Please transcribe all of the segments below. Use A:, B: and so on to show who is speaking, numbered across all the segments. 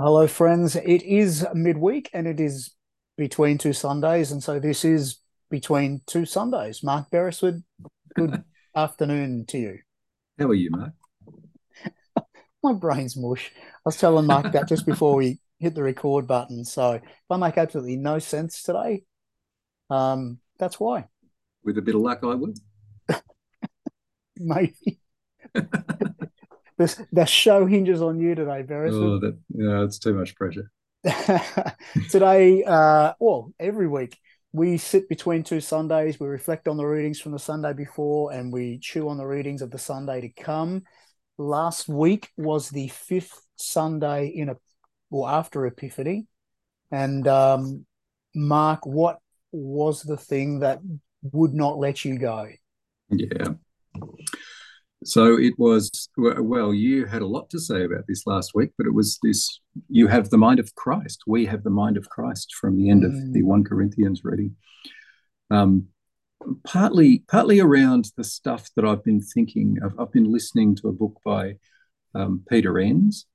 A: Well, hello, friends. It is midweek and it is between two Sundays. And so this is between two Sundays. Mark Beresford, good afternoon to you.
B: How are you, Mark?
A: My brain's mush. I was telling Mark that just before we hit the record button. So if I make absolutely no sense today, um, that's why.
B: With a bit of luck, I would.
A: Maybe. This the show hinges on you today, Beresford.
B: Oh, that yeah, it's too much pressure.
A: today, uh, well, every week we sit between two Sundays. We reflect on the readings from the Sunday before, and we chew on the readings of the Sunday to come. Last week was the fifth Sunday in a well after Epiphany, and um, Mark, what was the thing that would not let you go?
B: Yeah. So it was, well, you had a lot to say about this last week, but it was this you have the mind of Christ. We have the mind of Christ from the end mm. of the 1 Corinthians reading. Um, partly, partly around the stuff that I've been thinking of. I've been listening to a book by um, Peter Enns,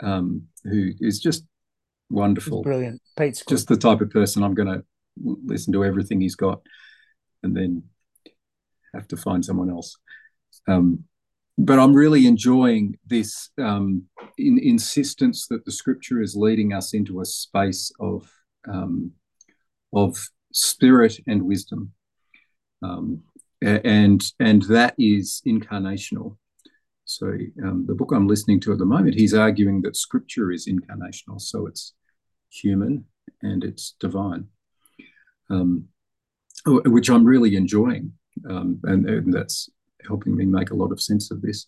B: um, who is just wonderful.
A: Brilliant. Pete's
B: just the type of person I'm going to listen to everything he's got and then have to find someone else. Um, but I'm really enjoying this um, in, insistence that the scripture is leading us into a space of um, of spirit and wisdom, um, and and that is incarnational. So um, the book I'm listening to at the moment, he's arguing that scripture is incarnational, so it's human and it's divine, um, which I'm really enjoying, um, and, and that's helping me make a lot of sense of this.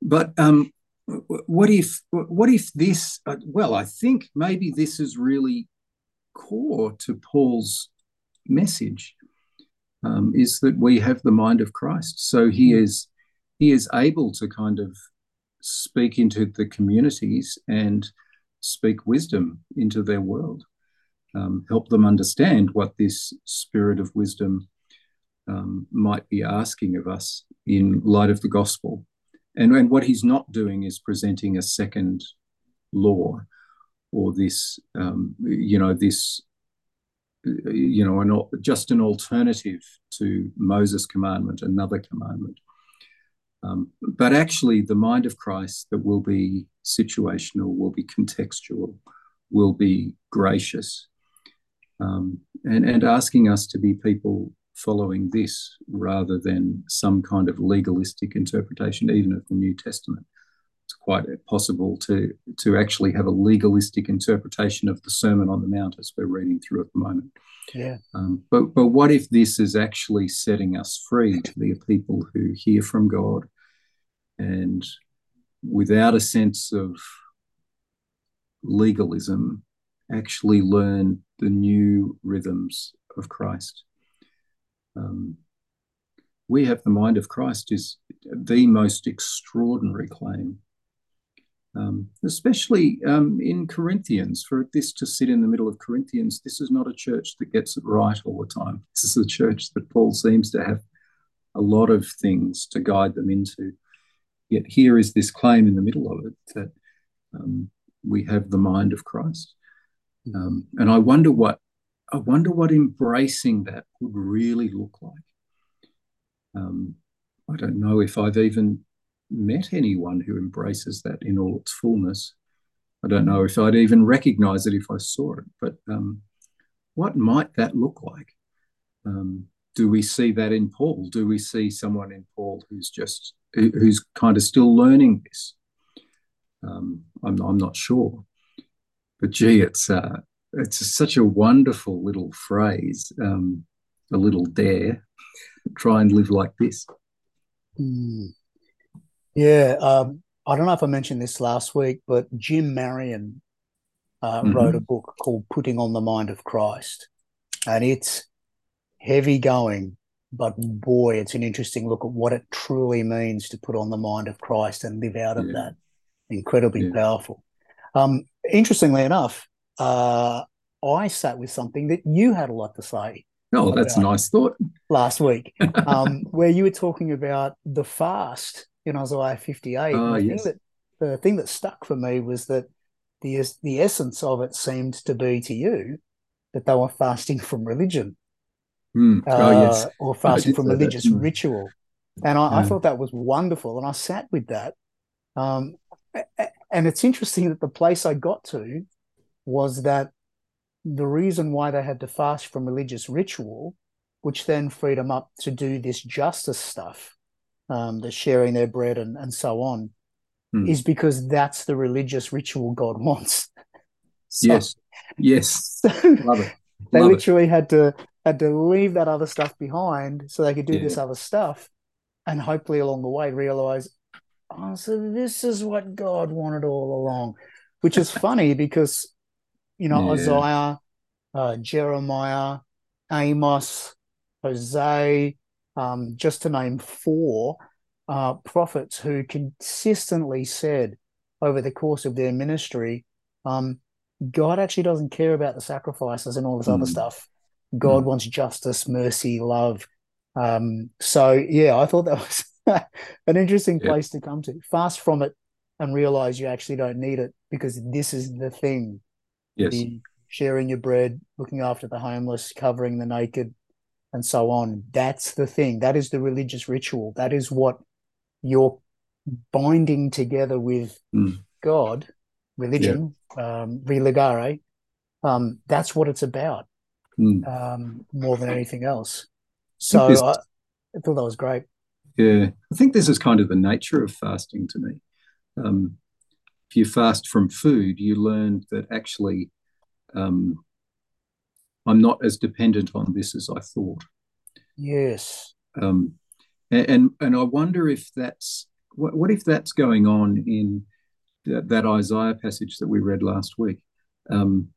B: But um, what if what if this? Uh, well, I think maybe this is really core to Paul's message. Um, is that we have the mind of Christ, so he hmm. is he is able to kind of speak into the communities and speak wisdom into their world, um, help them understand what this spirit of wisdom um, might be asking of us in light of the gospel. And, and what he's not doing is presenting a second law or this, um, you know, this, you know, an, just an alternative to Moses' commandment, another commandment. Um, but actually, the mind of Christ that will be situational, will be contextual, will be gracious, um, and, and asking us to be people following this rather than some kind of legalistic interpretation, even of the New Testament. It's quite possible to, to actually have a legalistic interpretation of the Sermon on the Mount as we're reading through at the moment.
A: Yeah.
B: Um, but, but what if this is actually setting us free to be a people who hear from God and without a sense of legalism, actually learn the new rhythms of Christ? Um, we have the mind of Christ is the most extraordinary claim, um, especially um, in Corinthians. For this to sit in the middle of Corinthians, this is not a church that gets it right all the time. This is a church that Paul seems to have a lot of things to guide them into. Yet here is this claim in the middle of it that um, we have the mind of Christ. Um, and I wonder what I wonder what embracing that would really look like. Um, I don't know if I've even met anyone who embraces that in all its fullness. I don't know if I'd even recognize it if I saw it, but um, what might that look like? Um, do we see that in Paul? Do we see someone in Paul who's just who's kind of still learning this? Um, I'm, I'm not sure, but gee, it's uh, it's such a wonderful little phrase, um, a little dare. Try and live like this.
A: Mm. Yeah, um, I don't know if I mentioned this last week, but Jim Marion uh, mm-hmm. wrote a book called "Putting on the Mind of Christ," and it's heavy going, but boy, it's an interesting look at what it truly means to put on the mind of Christ and live out of yeah. that. Incredibly yeah. powerful. Um, interestingly enough, uh, I sat with something that you had a lot to say.
B: Oh, that's a nice thought.
A: Last week, um, where you were talking about the fast in Isaiah 58.
B: Oh,
A: the,
B: yes.
A: thing that, the thing that stuck for me was that the the essence of it seemed to be to you that they were fasting from religion.
B: Mm.
A: Uh,
B: oh, yes.
A: or fasting from religious
B: that,
A: ritual. And I, yeah. I, thought that was wonderful. And I sat with that. Um, and it's interesting that the place I got to was that the reason why they had to fast from religious ritual, which then freed them up to do this justice stuff, um, the sharing their bread and, and so on, mm. is because that's the religious ritual God wants.
B: so, yes. Yes.
A: So Love it. Love they literally it. had to had to leave that other stuff behind so they could do yeah. this other stuff and hopefully along the way realize oh so this is what god wanted all along which is funny because you know yeah. isaiah uh, jeremiah amos hosea um, just to name four uh, prophets who consistently said over the course of their ministry um, god actually doesn't care about the sacrifices and all this mm. other stuff God mm. wants justice, mercy, love. Um, so yeah, I thought that was an interesting place to come to. Fast from it and realize you actually don't need it because this is the thing.
B: Yes.
A: Sharing your bread, looking after the homeless, covering the naked, and so on. That's the thing. That is the religious ritual. That is what you're binding together with
B: mm.
A: God, religion, yeah. um, religare. Um, that's what it's about
B: mm.
A: um, more than anything else. So I, I, I, thought that was great.
B: Yeah, I think this is kind of the nature of fasting to me. Um, if you fast from food, you learn that actually um, I'm not as dependent on this as I thought.
A: Yes.
B: Um, and, and, and I wonder if that's what, what if that's going on in that, that Isaiah passage that we read last week. Um,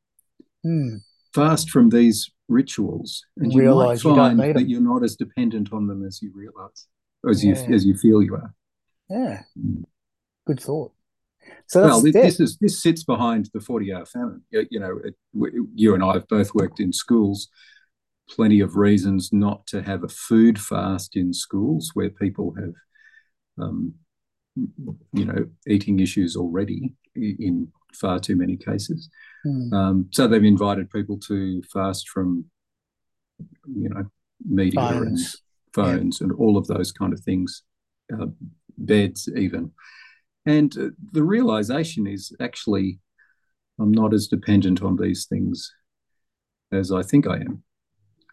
A: mm
B: fast from these rituals, and you realize might find you that you're not as dependent on them as you realize, as yeah. you as you feel you are.
A: Yeah,
B: mm.
A: good thought. So
B: well, this, this, is this sits behind the forty-hour famine. You, you know, it, you and I have both worked in schools. Plenty of reasons not to have a food fast in schools where people have, um, you know, eating issues already in far too many cases.
A: Mm.
B: Um, so they've invited people to fast from, you know, media phones. and phones yeah. and all of those kind of things, uh, beds even. And uh, the realization is actually, I'm not as dependent on these things as I think I am.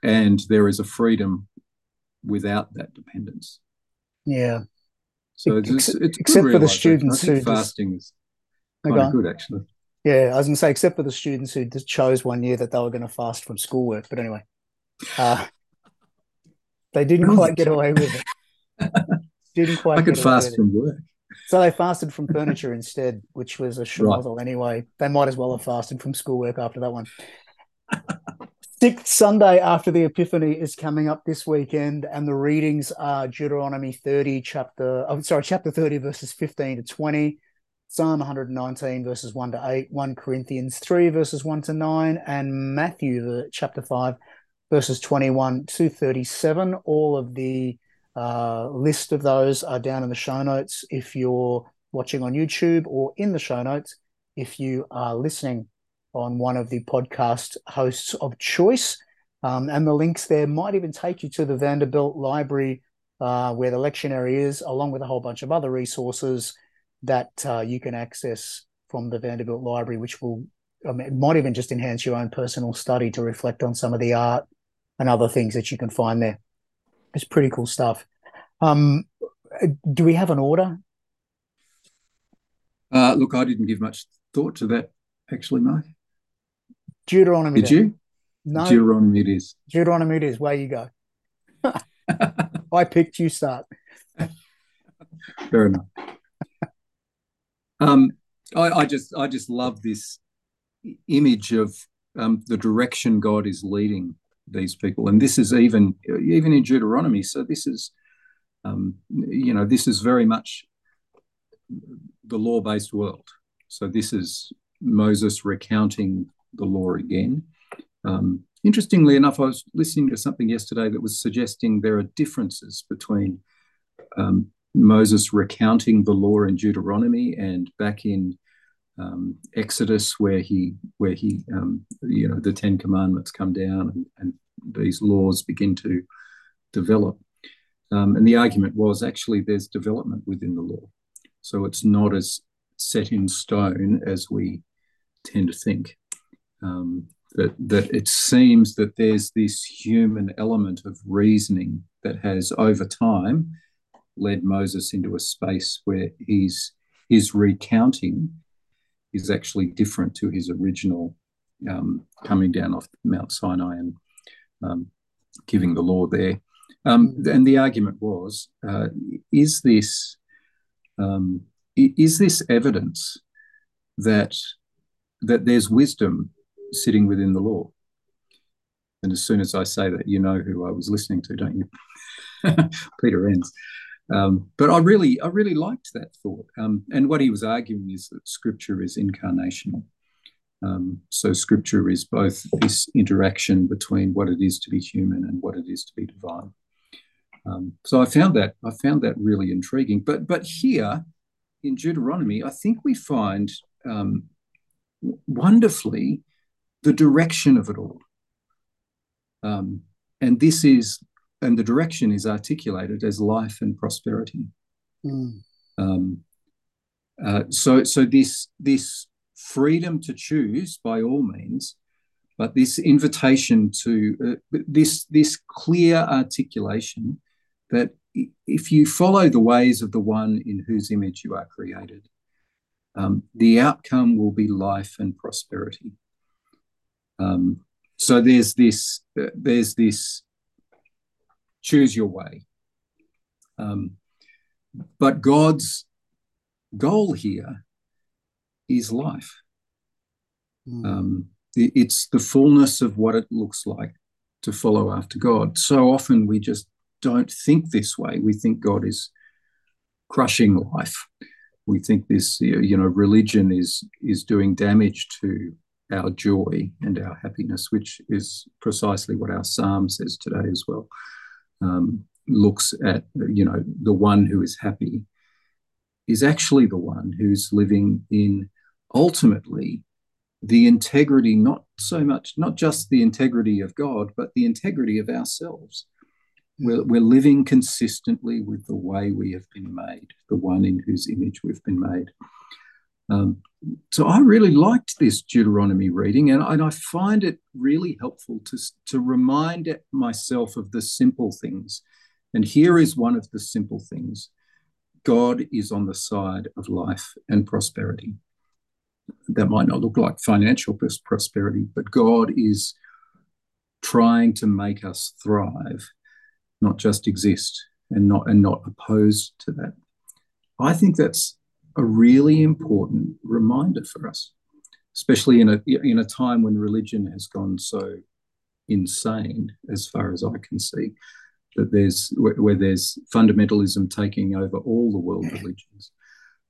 B: And there is a freedom without that dependence.
A: Yeah.
B: So it's, it's
A: except for the students who
B: fasting just... is kind of good actually.
A: Yeah, I was going to say, except for the students who just chose one year that they were going to fast from schoolwork. But anyway, uh, they didn't quite get away with it. Didn't quite.
B: I could fast from work.
A: So they fasted from furniture instead, which was a schmozzle right. anyway. They might as well have fasted from schoolwork after that one. Sixth Sunday after the Epiphany is coming up this weekend, and the readings are Deuteronomy 30, chapter, oh, sorry, chapter 30, verses 15 to 20, Psalm 119, verses 1 to 8, 1 Corinthians 3, verses 1 to 9, and Matthew chapter 5, verses 21 to 37. All of the uh, list of those are down in the show notes if you're watching on YouTube or in the show notes if you are listening on one of the podcast hosts of choice. Um, and the links there might even take you to the Vanderbilt Library uh, where the lectionary is, along with a whole bunch of other resources that uh, you can access from the Vanderbilt Library, which will I mean, might even just enhance your own personal study to reflect on some of the art and other things that you can find there. It's pretty cool stuff. Um, do we have an order?
B: Uh, look, I didn't give much thought to that, actually, Mike.
A: Deuteronomy.
B: Did then. you?
A: No.
B: Deuteronomy it is.
A: Deuteronomy it is. Where you go. I picked you start.
B: Fair enough. Um, I, I, just I just love this image of um, the direction God is leading these people, and this is even even in Deuteronomy. So this is, um, you know, this is very much the law-based world. So this is Moses recounting the law again. Um, interestingly enough, I was listening to something yesterday that was suggesting there are differences between um, Moses recounting the law in Deuteronomy and back in um, Exodus, where he where he um, you know the Ten Commandments come down and, and these laws begin to develop. Um, and the argument was actually there's development within the law, so it's not as set in stone as we tend to think. Um, that that it seems that there's this human element of reasoning that has over time led Moses into a space where he's his recounting is actually different to his original um, coming down off Mount Sinai and um, giving the law there. Um, and the argument was: uh, is this um, is this evidence that that there's wisdom sitting within the law? And as soon as I say that, you know who I was listening to, don't you? Peter Enns. Um, but I really, I really liked that thought. Um, and what he was arguing is that Scripture is incarnational. Um, so Scripture is both this interaction between what it is to be human and what it is to be divine. Um, so I found that I found that really intriguing. But but here in Deuteronomy, I think we find um, wonderfully the direction of it all. Um, and this is and the direction is articulated as life and prosperity. Mm. Um, uh, so, so this this freedom to choose by all means, but this invitation to uh, this this clear articulation that if you follow the ways of the one in whose image you are created, um, the outcome will be life and prosperity. Um, so there's this uh, there's this choose your way. Um, but God's goal here is life. Mm. Um, it's the fullness of what it looks like to follow after God. So often we just don't think this way. We think God is crushing life. We think this, you know, religion is is doing damage to our joy and our happiness, which is precisely what our psalm says today as well um, looks at, you know, the one who is happy is actually the one who's living in ultimately the integrity, not so much, not just the integrity of God, but the integrity of ourselves. We're, we're living consistently with the way we have been made, the one in whose image we've been made. Um, so I really liked this Deuteronomy reading, and, and I find it really helpful to, to remind myself of the simple things. And here is one of the simple things God is on the side of life and prosperity. That might not look like financial prosperity, but God is trying to make us thrive, not just exist and not and not opposed to that. I think that's a really important reminder for us, especially in a in a time when religion has gone so insane, as far as I can see, that there's where, where there's fundamentalism taking over all the world religions,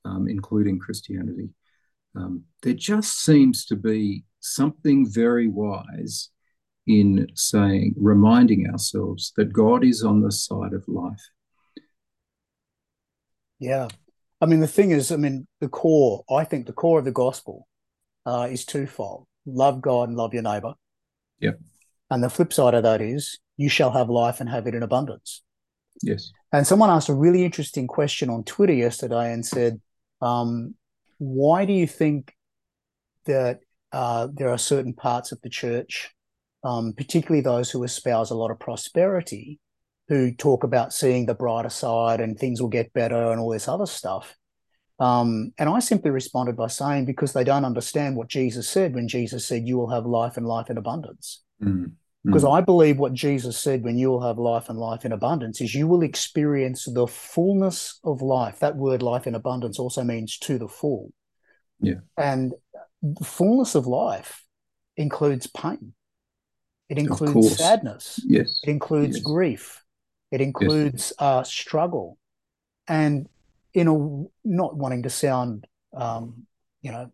B: um, including Christianity. Um, there just seems to be something very wise in saying, reminding ourselves that God is on the side of life.
A: Yeah, I mean, the thing is, I mean, the core, I think the core of the gospel uh, is twofold love God and love your neighbor.
B: Yep.
A: And the flip side of that is you shall have life and have it in abundance.
B: Yes.
A: And someone asked a really interesting question on Twitter yesterday and said, um, why do you think that uh, there are certain parts of the church, um, particularly those who espouse a lot of prosperity, who talk about seeing the brighter side and things will get better and all this other stuff. Um, and I simply responded by saying, because they don't understand what Jesus said when Jesus said, You will have life and life in abundance. Mm. Because I believe what Jesus said when you will have life and life in abundance is you will experience the fullness of life. That word life in abundance also means to the full.
B: Yeah.
A: And the fullness of life includes pain. It includes sadness.
B: Yes.
A: It includes yes. grief. It includes yes. uh, struggle, and in a not wanting to sound, um, you know,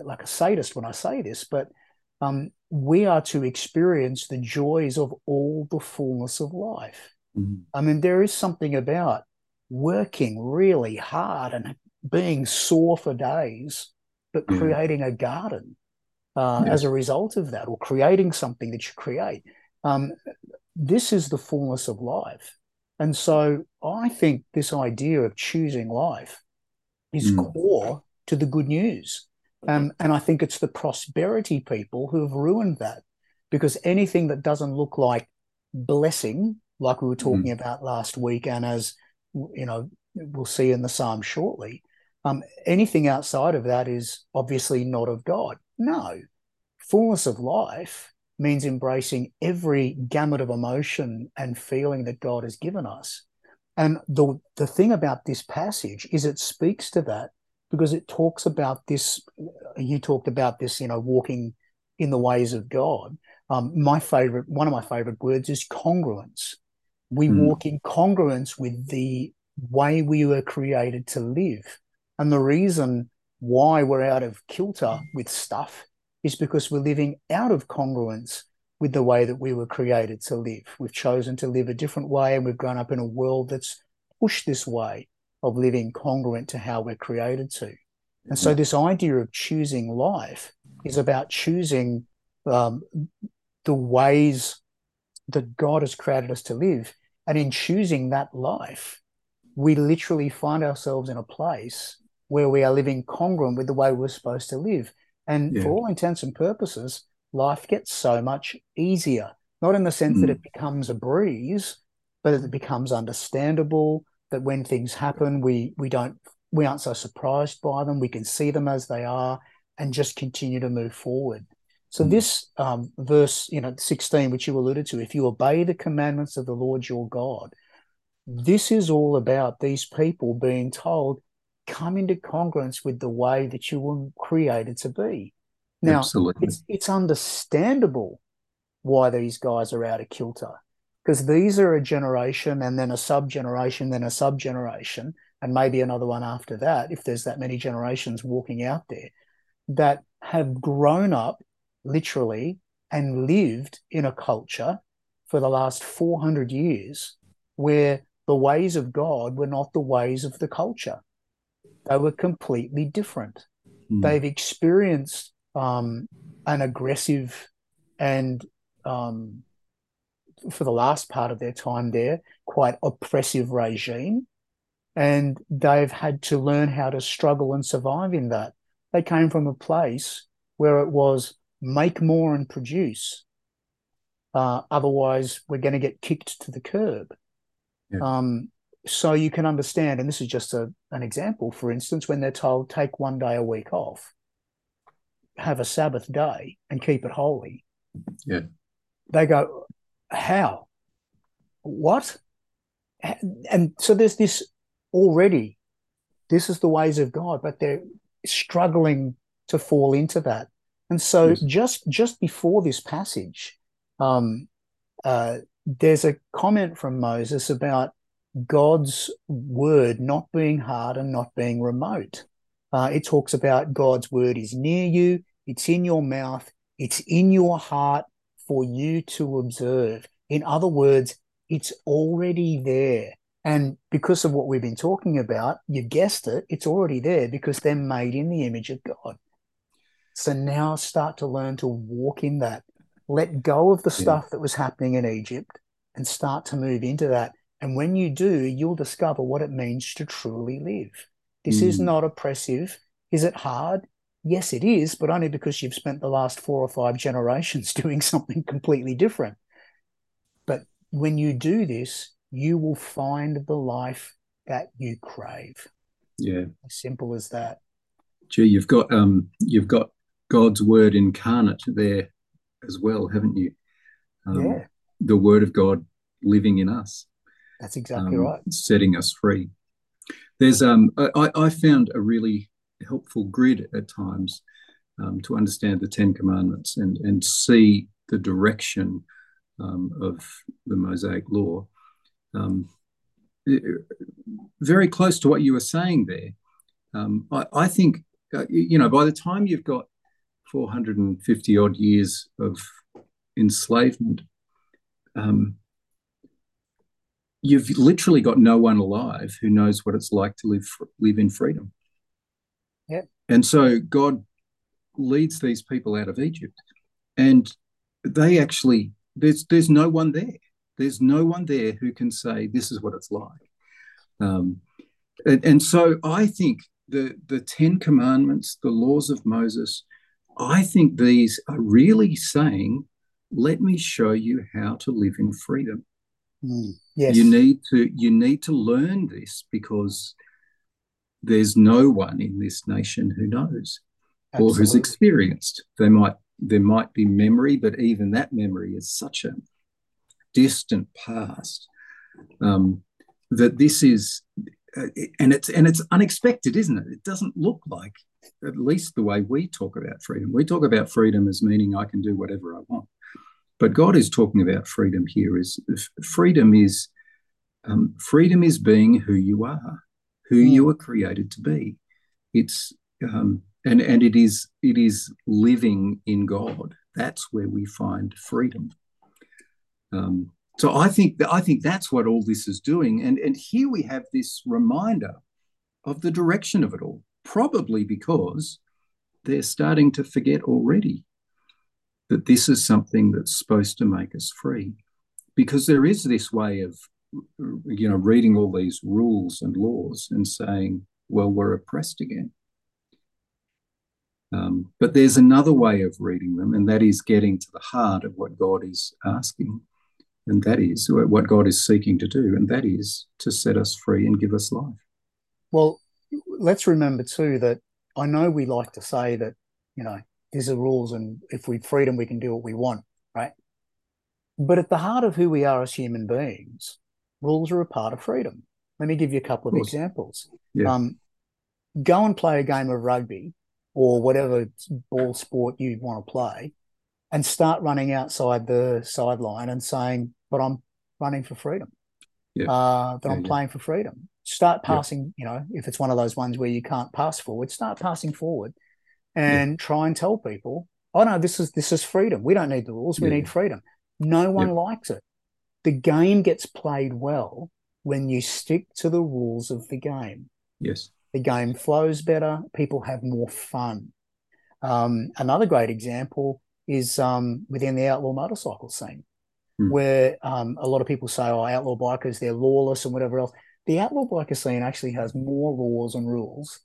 A: like a sadist when I say this, but um, we are to experience the joys of all the fullness of life. Mm-hmm. I mean, there is something about working really hard and being sore for days but yeah. creating a garden uh, as a result of that, or creating something that you create. Um, this is the fullness of life. And so I think this idea of choosing life is mm. core to the good news. Um, and I think it's the prosperity people who have ruined that because anything that doesn't look like blessing, like we were talking mm. about last week, and as you know, we'll see in the psalm shortly, um, anything outside of that is obviously not of God. No, fullness of life means embracing every gamut of emotion and feeling that God has given us. And the, the thing about this passage is it speaks to that because it talks about this. You talked about this, you know, walking in the ways of God. Um, my favorite, one of my favorite words is congruence. We mm. walk in congruence with the way we were created to live. And the reason why we're out of kilter with stuff is because we're living out of congruence with the way that we were created to live. We've chosen to live a different way and we've grown up in a world that's pushed this way of living congruent to how we're created to. And so, this idea of choosing life is about choosing um, the ways that God has created us to live. And in choosing that life, we literally find ourselves in a place where we are living congruent with the way we're supposed to live. And yeah. for all intents and purposes, life gets so much easier. Not in the sense mm. that it becomes a breeze, but it becomes understandable. That when things happen, we we don't we aren't so surprised by them. We can see them as they are and just continue to move forward. So mm. this um, verse, you know, sixteen, which you alluded to, if you obey the commandments of the Lord your God, this is all about these people being told come into congruence with the way that you were created to be. Now, Absolutely. it's it's understandable why these guys are out of kilter because these are a generation and then a sub generation, then a sub generation, and maybe another one after that, if there's that many generations walking out there that have grown up literally and lived in a culture for the last 400 years where the ways of God were not the ways of the culture. They were completely different. Mm. They've experienced um, an aggressive and, um, for the last part of their time there, quite oppressive regime. And they've had to learn how to struggle and survive in that. They came from a place where it was make more and produce. Uh, otherwise, we're going to get kicked to the curb. Yeah. Um, so you can understand, and this is just a, an example, for instance, when they're told take one day a week off, have a Sabbath day and keep it holy.
B: Yeah.
A: They go, how? What? And so there's this already, this is the ways of God, but they're struggling to fall into that. And so yes. just just before this passage, um, uh, there's a comment from Moses about God's word not being hard and not being remote. Uh, it talks about God's word is near you, it's in your mouth, it's in your heart for you to observe. In other words, it's already there. And because of what we've been talking about, you guessed it, it's already there because they're made in the image of God. So now start to learn to walk in that. Let go of the yeah. stuff that was happening in Egypt and start to move into that. And when you do, you'll discover what it means to truly live. This mm. is not oppressive. Is it hard? Yes, it is, but only because you've spent the last four or five generations doing something completely different. But when you do this, you will find the life that you crave.
B: Yeah.
A: As simple as that.
B: Gee, you've got um you've got God's word incarnate there as well, haven't you?
A: Um, yeah.
B: The word of God living in us.
A: That's exactly um, right.
B: Setting us free. There's um I, I found a really helpful grid at times um, to understand the Ten Commandments and and see the direction um, of the Mosaic Law. Um, very close to what you were saying there. Um, I, I, think uh, you know by the time you've got 450 odd years of enslavement, um, you've literally got no one alive who knows what it's like to live live in freedom.
A: Yeah.
B: and so God leads these people out of Egypt, and they actually there's there's no one there. There's no one there who can say this is what it's like. Um, and, and so I think the the Ten Commandments, the laws of Moses, I think these are really saying, let me show you how to live in freedom.
A: Mm, yes.
B: You need to you need to learn this because there's no one in this nation who knows Absolutely. or who's experienced. They might there might be memory, but even that memory is such a distant past um, that this is, uh, and it's and it's unexpected, isn't it? It doesn't look like at least the way we talk about freedom. We talk about freedom as meaning I can do whatever I want, but God is talking about freedom here. Is freedom is um, freedom is being who you are, who mm. you were created to be. It's um, and and it is it is living in God. That's where we find freedom. Um, so I think that I think that's what all this is doing, and and here we have this reminder of the direction of it all. Probably because they're starting to forget already that this is something that's supposed to make us free, because there is this way of you know reading all these rules and laws and saying, well, we're oppressed again. Um, but there's another way of reading them, and that is getting to the heart of what God is asking, and that is what God is seeking to do, and that is to set us free and give us life.
A: Well, let's remember too that I know we like to say that, you know, these are rules, and if we freedom, we can do what we want, right? But at the heart of who we are as human beings, rules are a part of freedom. Let me give you a couple of, of examples. Yeah. Um, go and play a game of rugby or whatever ball sport you want to play and start running outside the sideline and saying, but I'm running for freedom. Yeah. Uh, that yeah, I'm yeah. playing for freedom. Start passing, you know, if it's one of those ones where you can't pass forward, start passing forward and try and tell people, oh no, this is this is freedom. We don't need the rules, we need freedom. No one likes it. The game gets played well when you stick to the rules of the game.
B: Yes
A: the game flows better, people have more fun. Um, another great example is um, within the outlaw motorcycle scene, mm. where um, a lot of people say, oh, outlaw bikers, they're lawless and whatever else. The outlaw biker scene actually has more laws and rules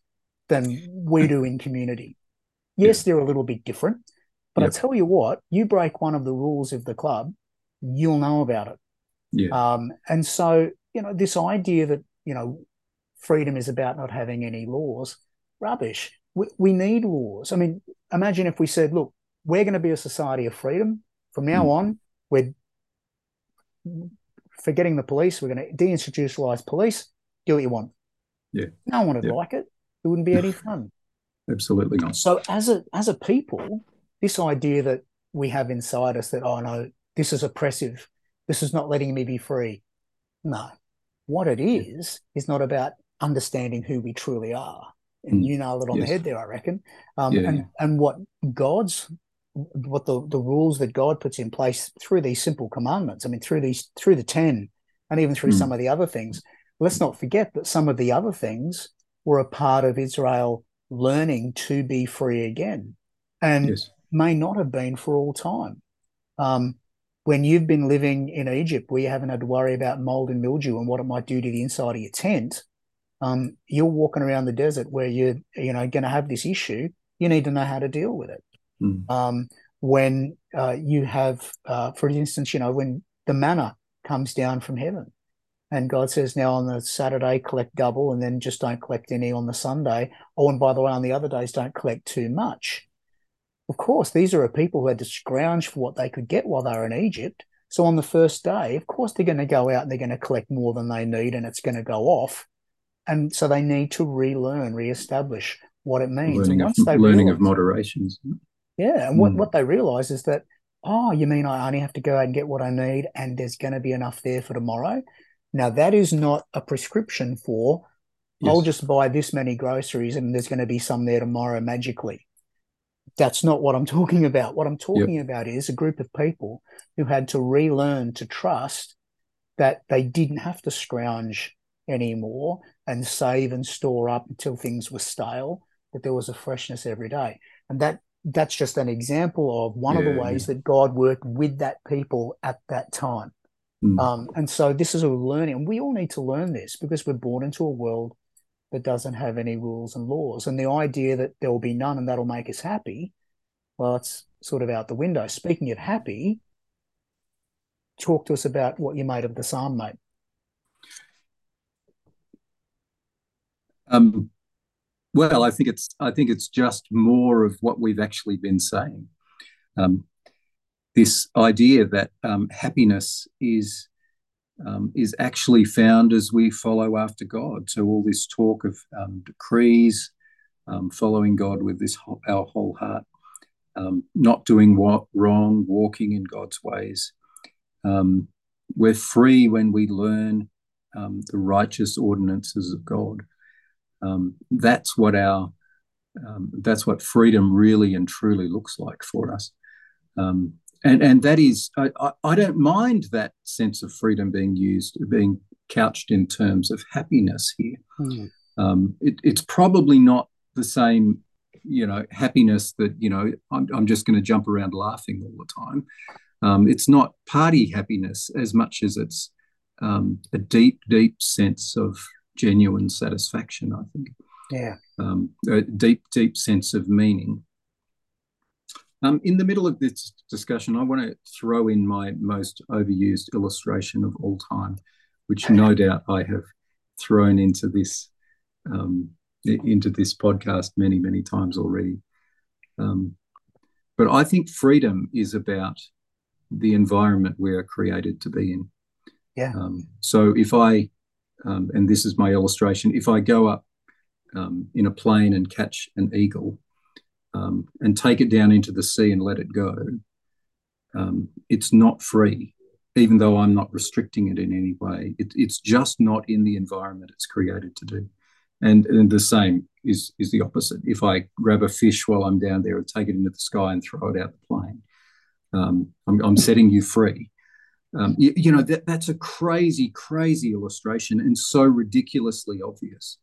A: than we do in community. Yes, they're a little bit different, but yep. I tell you what, you break one of the rules of the club, you'll know about it.
B: Yeah.
A: Um, and so, you know, this idea that, you know, freedom is about not having any laws. Rubbish. We, we need laws. I mean, imagine if we said, look, we're going to be a society of freedom. From now mm. on, we're forgetting the police. We're going to deinstitutionalize police. Do what you want.
B: Yeah.
A: No one would like it. It wouldn't be any fun.
B: Absolutely not.
A: So as a as a people, this idea that we have inside us that, oh no, this is oppressive. This is not letting me be free. No. What it is, is not about understanding who we truly are. And mm. you nailed it on yes. the head there, I reckon. Um, yeah, and, and what God's what the, the rules that God puts in place through these simple commandments. I mean, through these through the ten, and even through mm. some of the other things. Let's not forget that some of the other things were a part of Israel learning to be free again, and yes. may not have been for all time. Um, when you've been living in Egypt, where you haven't had to worry about mold and mildew and what it might do to the inside of your tent, um, you're walking around the desert where you're you know going to have this issue you need to know how to deal with it
B: mm.
A: um, when uh, you have uh, for instance you know when the manna comes down from heaven and god says now on the saturday collect double and then just don't collect any on the sunday oh and by the way on the other days don't collect too much of course these are people who had to scrounge for what they could get while they were in egypt so on the first day of course they're going to go out and they're going to collect more than they need and it's going to go off and so they need to relearn, reestablish what it means.
B: Learning, of, learning realize, of moderations.
A: Yeah, and mm. what, what they realize is that oh, you mean I only have to go out and get what I need, and there's going to be enough there for tomorrow. Now that is not a prescription for yes. I'll just buy this many groceries and there's going to be some there tomorrow magically. That's not what I'm talking about. What I'm talking yep. about is a group of people who had to relearn to trust that they didn't have to scrounge anymore and save and store up until things were stale, that there was a freshness every day. And that that's just an example of one yeah, of the ways yeah. that God worked with that people at that time. Mm. Um, and so this is a learning, and we all need to learn this because we're born into a world that doesn't have any rules and laws. And the idea that there will be none and that'll make us happy, well, it's sort of out the window. Speaking of happy, talk to us about what you made of the psalm, mate.
B: Um, well, I think it's I think it's just more of what we've actually been saying. Um, this idea that um, happiness is um, is actually found as we follow after God. So all this talk of um, decrees, um, following God with this our whole heart, um, not doing what wrong, walking in God's ways. we're free when we learn the righteous ordinances of God um, that's what our um, that's what freedom really and truly looks like for us. Um, and and that is I, I, don't mind that sense of freedom being used being couched in terms of happiness here. Mm. It, it's probably not the same you know happiness that you know I'm, I'm just going to jump around laughing all the time. Um, it's not party happiness as much as it's um, a deep, deep sense of genuine satisfaction, I think.
A: Yeah.
B: Um, a deep, deep sense of meaning. Um, in the middle of this discussion, I want to throw in my most overused illustration of all time, which no doubt I have thrown into this um, into this podcast many, many times already. Um, but I think freedom is about the environment we are created to be in.
A: Yeah. Um,
B: so if I um, and this is my illustration, if I go up um, in a plane and catch an eagle um, and take it down into the sea and let it go, um, it's not free, even though I'm not restricting it in any way. It, it's just not in the environment it's created to do. And, and the same is, is the opposite. If I grab a fish while I'm down there and take it into the sky and throw it out the plane, um, I'm, I'm setting you free. Um, you, you, know, that, that's a crazy, crazy illustration and so ridiculously obvious.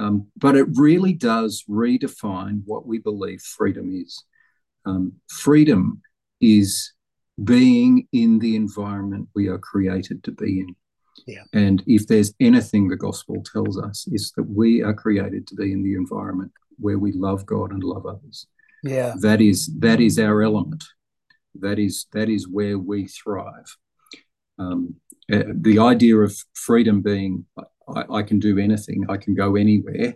B: Um, but it really does redefine what we believe freedom is. Um, freedom is being in the environment we are created to be in.
A: Yeah.
B: And if there's anything the gospel tells us, is that we are created to be in the environment where we love God and love others.
A: Yeah.
B: That is that is our element. That is that is where we thrive. Um, uh, the idea of freedom being I, I, can do anything, I can go anywhere,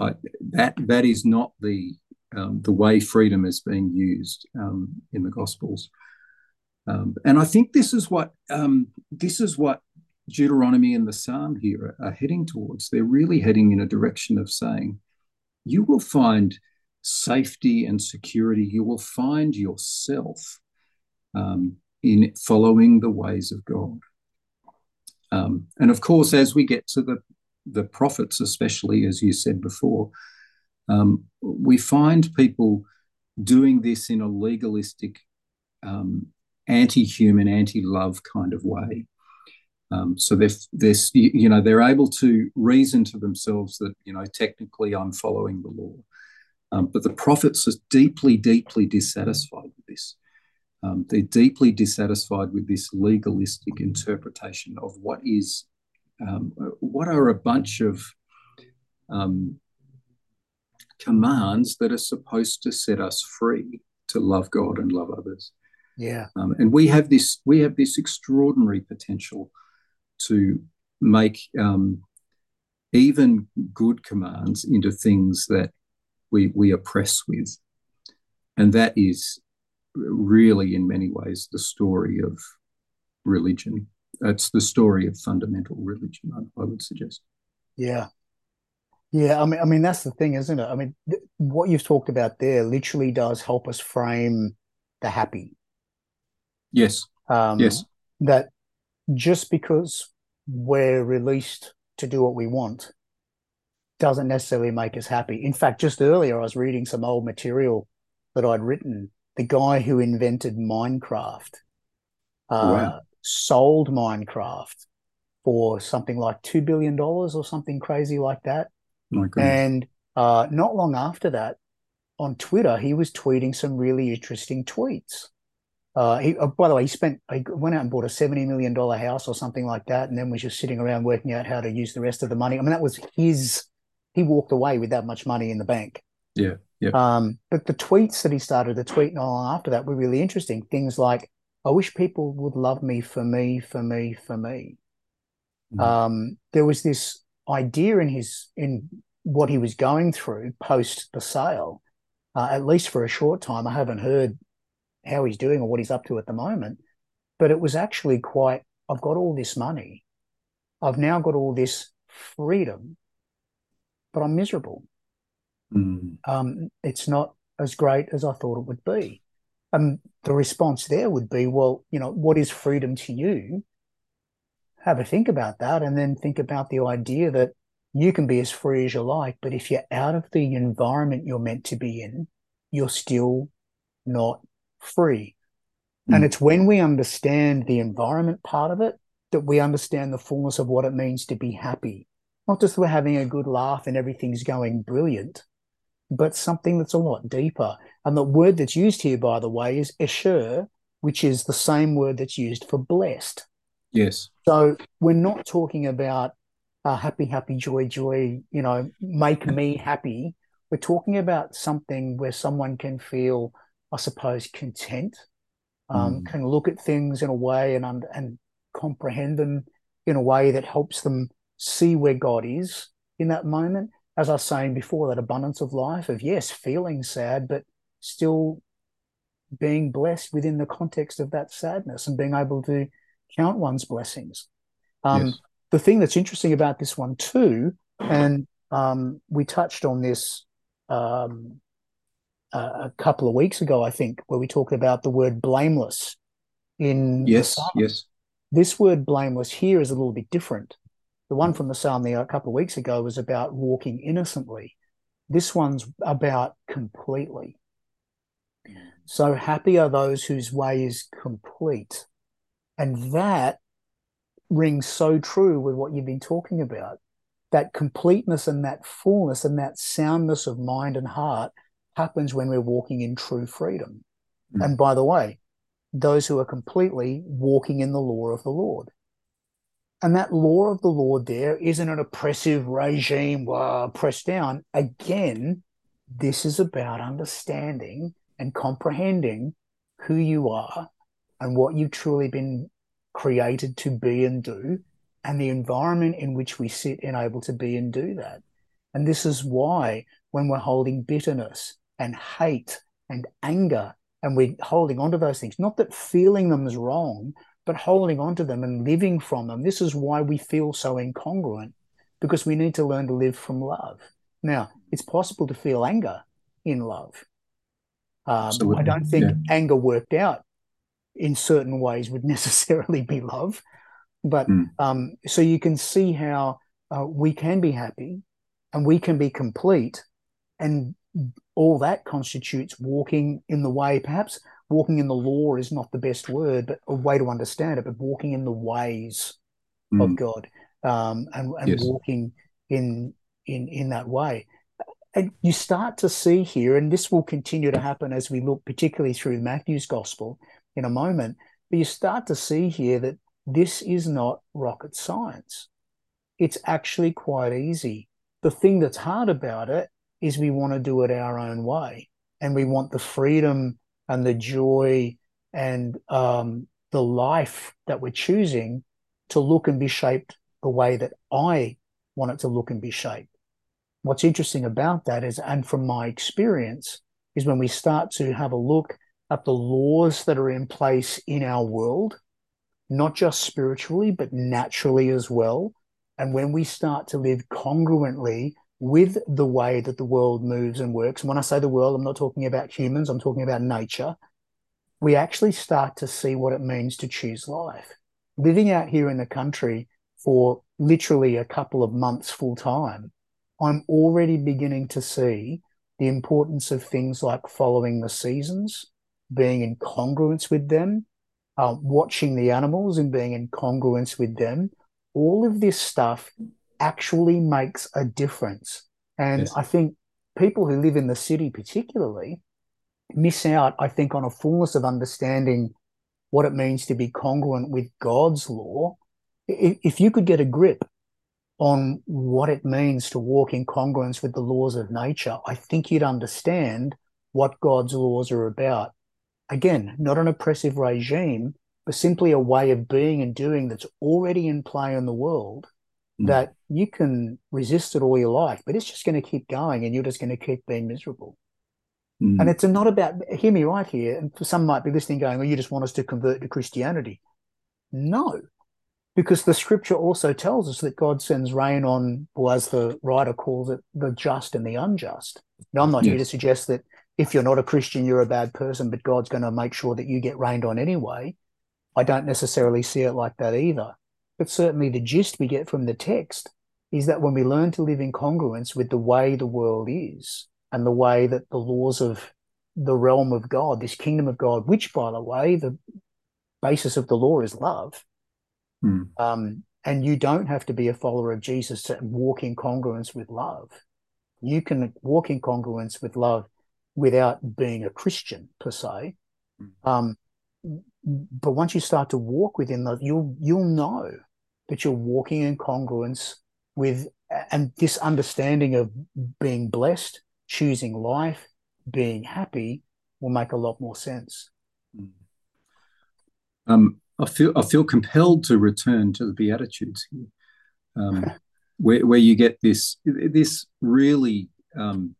B: I, that that is not the um, the way freedom is being used um, in the Gospels. Um, and I think this is what um, this is what Deuteronomy and the Psalm here are, are heading towards. They're really heading in a direction of saying, you will find safety and security. You will find yourself um, in following the ways of God. Um, and of course, as we get to the, the prophets, especially as you said before, um, we find people doing this in a legalistic, um, anti human, anti love kind of way. Um, so they're, they're, you know, they're able to reason to themselves that, you know, technically I'm following the law. Um, but the prophets are deeply, deeply dissatisfied with this. Um, they're deeply dissatisfied with this legalistic interpretation of what is, um, what are a bunch of um, commands that are supposed to set us free to love God and love others.
A: Yeah,
B: um, and we have this we have this extraordinary potential to make um, even good commands into things that we we oppress with, and that is really, in many ways, the story of religion. It's the story of fundamental religion, I, I would suggest.
A: Yeah. Yeah, I mean, I mean that's the thing, isn't it? I mean, th- what you've talked about there literally does help us frame the happy.
B: Yes.
A: Um,
B: yes.
A: That just because we're released to do what we want doesn't necessarily make us happy. In fact, just earlier I was reading some old material that I'd written the guy who invented Minecraft uh, wow. sold Minecraft for something like two billion dollars or something crazy like that. And uh, not long after that, on Twitter, he was tweeting some really interesting tweets. Uh, he, oh, by the way, he spent, he went out and bought a $70 million house or something like that, and then was just sitting around working out how to use the rest of the money. I mean, that was his, he walked away with that much money in the bank.
B: Yeah. Yeah.
A: Um, but the tweets that he started to tweet not long after that were really interesting. Things like, I wish people would love me for me, for me, for me. Mm. Um, there was this idea in his, in what he was going through post the sale, uh, at least for a short time. I haven't heard how he's doing or what he's up to at the moment. But it was actually quite, I've got all this money. I've now got all this freedom, but I'm miserable.
B: Mm.
A: Um, it's not as great as I thought it would be. And the response there would be, well, you know, what is freedom to you? Have a think about that and then think about the idea that you can be as free as you like, but if you're out of the environment you're meant to be in, you're still not free. Mm. And it's when we understand the environment part of it that we understand the fullness of what it means to be happy. Not just we're having a good laugh and everything's going brilliant, but something that's a lot deeper. And the word that's used here, by the way, is esher, which is the same word that's used for blessed.
B: Yes.
A: So we're not talking about uh, happy, happy, joy, joy, you know, make me happy. We're talking about something where someone can feel I suppose, content, um, mm. can look at things in a way and and comprehend them in a way that helps them see where God is in that moment. As I was saying before, that abundance of life of yes, feeling sad, but still being blessed within the context of that sadness and being able to count one's blessings. Um, yes. The thing that's interesting about this one too, and um, we touched on this um, a couple of weeks ago, I think, where we talked about the word blameless in
B: yes, yes.
A: This word blameless here is a little bit different. The one from the psalm a couple of weeks ago was about walking innocently. This one's about completely. So happy are those whose way is complete. And that rings so true with what you've been talking about. That completeness and that fullness and that soundness of mind and heart happens when we're walking in true freedom. Mm. And by the way, those who are completely walking in the law of the Lord. And that law of the Lord there isn't an oppressive regime, wow, pressed down. Again, this is about understanding and comprehending who you are and what you've truly been created to be and do, and the environment in which we sit and able to be and do that. And this is why when we're holding bitterness and hate and anger and we're holding on to those things not that feeling them is wrong but holding on to them and living from them this is why we feel so incongruent because we need to learn to live from love now it's possible to feel anger in love um, i don't think yeah. anger worked out in certain ways would necessarily be love but mm. um, so you can see how uh, we can be happy and we can be complete and all that constitutes walking in the way, perhaps walking in the law is not the best word, but a way to understand it, but walking in the ways mm. of God um, and, and yes. walking in in in that way. And you start to see here, and this will continue to happen as we look, particularly through Matthew's gospel in a moment, but you start to see here that this is not rocket science. It's actually quite easy. The thing that's hard about it is we want to do it our own way and we want the freedom and the joy and um, the life that we're choosing to look and be shaped the way that I want it to look and be shaped. What's interesting about that is, and from my experience, is when we start to have a look at the laws that are in place in our world, not just spiritually, but naturally as well. And when we start to live congruently with the way that the world moves and works. And when I say the world, I'm not talking about humans, I'm talking about nature. We actually start to see what it means to choose life. Living out here in the country for literally a couple of months full time, I'm already beginning to see the importance of things like following the seasons, being in congruence with them, uh, watching the animals and being in congruence with them. All of this stuff actually makes a difference. And yes. I think people who live in the city, particularly, miss out, I think, on a fullness of understanding what it means to be congruent with God's law. If you could get a grip on what it means to walk in congruence with the laws of nature, I think you'd understand what God's laws are about. Again, not an oppressive regime, but simply a way of being and doing that's already in play in the world. That you can resist it all you like, but it's just going to keep going and you're just going to keep being miserable. Mm. And it's not about, hear me right here, and some might be listening going, well, you just want us to convert to Christianity. No, because the scripture also tells us that God sends rain on, or as the writer calls it, the just and the unjust. Now, I'm not yes. here to suggest that if you're not a Christian, you're a bad person, but God's going to make sure that you get rained on anyway. I don't necessarily see it like that either. But certainly the gist we get from the text is that when we learn to live in congruence with the way the world is and the way that the laws of the realm of God, this kingdom of God, which, by the way, the basis of the law is love. Hmm. Um, and you don't have to be a follower of Jesus to walk in congruence with love. You can walk in congruence with love without being a Christian per se. Hmm. Um, but once you start to walk within that, you'll you'll know that you're walking in congruence with and this understanding of being blessed, choosing life, being happy will make a lot more sense. Hmm.
B: Um, I feel I feel compelled to return to the Beatitudes here, um, where where you get this this really um,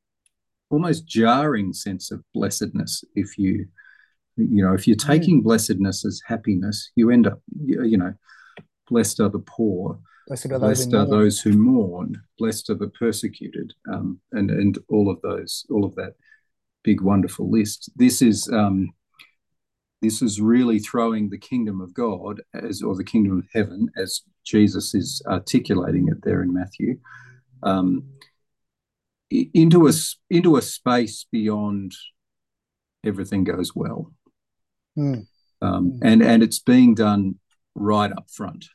B: almost jarring sense of blessedness if you you know if you're mm. taking blessedness as happiness you end up you know blessed are the poor. Blessed are, blessed those, are those, who mourn. Blessed are the persecuted. Um, and and all of those all of that big wonderful list. This is um, this is really throwing the kingdom of god as or the kingdom of heaven as jesus is articulating it there in matthew um, into a into a space beyond everything goes well. Mm. Um, mm. and and it's being done right up front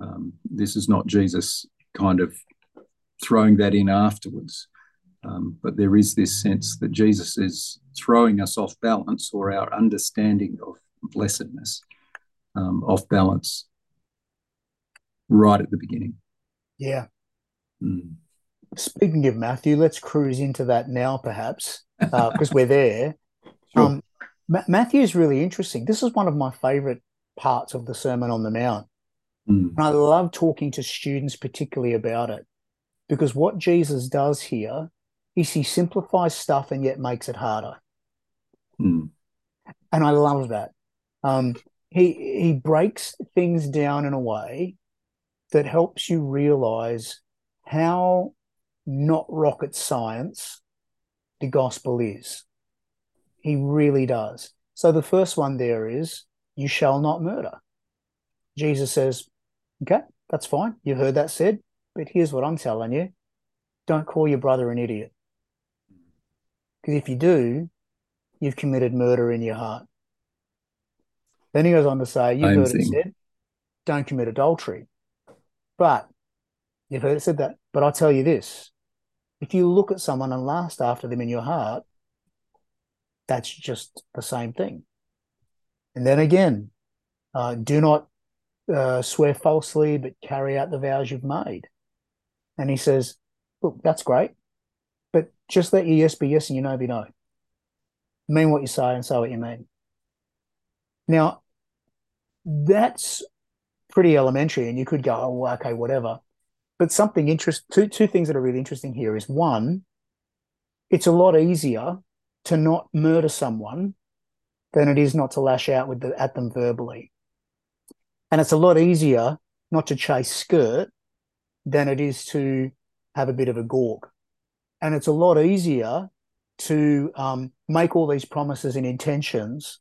B: um, this is not jesus kind of throwing that in afterwards um, but there is this sense that jesus is throwing us off balance or our understanding of blessedness um, off balance right at the beginning
A: yeah mm. Speaking of Matthew, let's cruise into that now, perhaps, because uh, we're there. Sure. Um, Ma- Matthew is really interesting. This is one of my favorite parts of the Sermon on the Mount. Mm. And I love talking to students, particularly about it, because what Jesus does here is he simplifies stuff and yet makes it harder. Mm. And I love that. Um, he he breaks things down in a way that helps you realize how not rocket science the gospel is. He really does. So the first one there is, you shall not murder. Jesus says, okay, that's fine. You've heard that said, but here's what I'm telling you don't call your brother an idiot. Because if you do, you've committed murder in your heart. Then he goes on to say, You've heard it said, don't commit adultery. But you've heard it said that. But I'll tell you this if you look at someone and lust after them in your heart, that's just the same thing. And then again, uh, do not uh, swear falsely, but carry out the vows you've made. And he says, Look, that's great, but just let your yes be yes and your no be no. Mean what you say and say what you mean. Now, that's pretty elementary, and you could go, oh, okay, whatever but something interest two two things that are really interesting here is one, it's a lot easier to not murder someone than it is not to lash out with the, at them verbally. And it's a lot easier not to chase skirt than it is to have a bit of a gawk. And it's a lot easier to um, make all these promises and intentions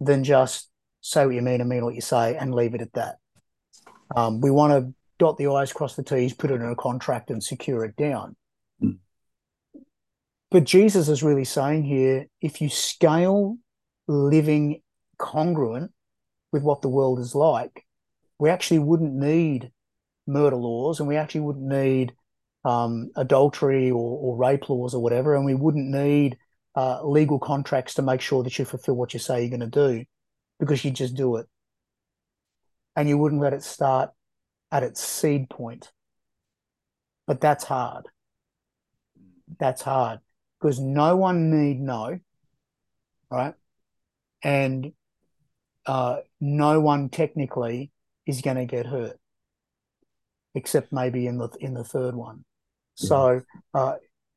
A: than just say what you mean and mean what you say and leave it at that. Um, we want to dot the I's, cross the T's, put it in a contract and secure it down. Mm. But Jesus is really saying here if you scale living congruent with what the world is like, we actually wouldn't need murder laws and we actually wouldn't need um, adultery or, or, rape laws or whatever, and we wouldn't need uh, legal contracts to make sure that you fulfill what you say you're going to do because you just do it. And you wouldn't let it start at its seed point. But that's hard. That's hard because no one need know, right? And uh, no one technically is going to get hurt, except maybe in the in the third one. Yeah. So uh,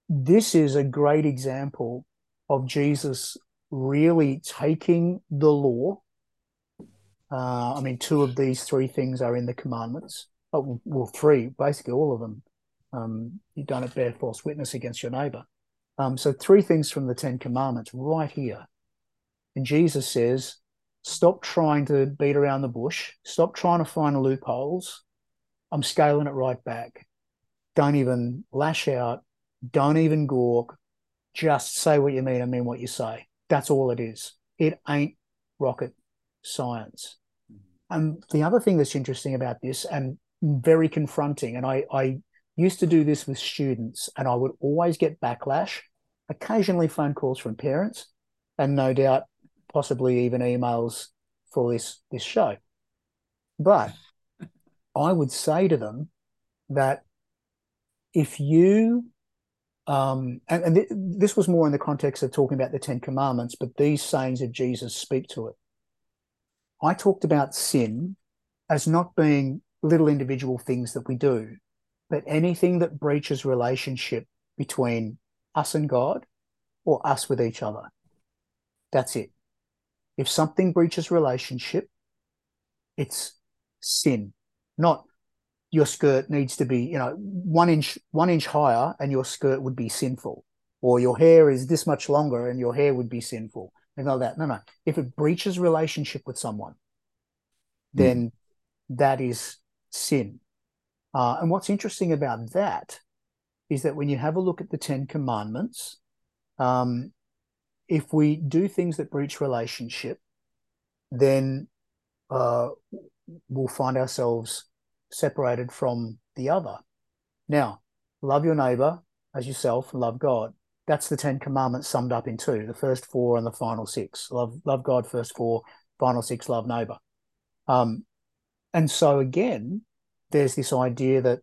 A: this is a great example of Jesus really taking the law. Uh, I mean, two of these three things are in the commandments. Oh, well, three, basically all of them. Um, you don't bear false witness against your neighbor. Um, so three things from the Ten Commandments right here. And Jesus says, stop trying to beat around the bush. Stop trying to find loopholes. I'm scaling it right back. Don't even lash out. Don't even gawk. Just say what you mean and mean what you say. That's all it is. It ain't rocket science. And the other thing that's interesting about this and very confronting, and I, I used to do this with students, and I would always get backlash, occasionally phone calls from parents, and no doubt possibly even emails for this this show. But I would say to them that if you um, and, and th- this was more in the context of talking about the Ten Commandments, but these sayings of Jesus speak to it. I talked about sin as not being little individual things that we do, but anything that breaches relationship between us and God or us with each other. That's it. If something breaches relationship, it's sin, not your skirt needs to be, you know, one inch one inch higher and your skirt would be sinful, or your hair is this much longer and your hair would be sinful, and all that. No, no. If it breaches relationship with someone, then mm. that is sin. Uh, and what's interesting about that is that when you have a look at the Ten Commandments, um, if we do things that breach relationship, then uh, we'll find ourselves separated from the other. Now, love your neighbor as yourself love God. That's the Ten Commandments summed up in two, the first four and the final six. Love, love God, first four, final six, love neighbor. Um, and so again, there's this idea that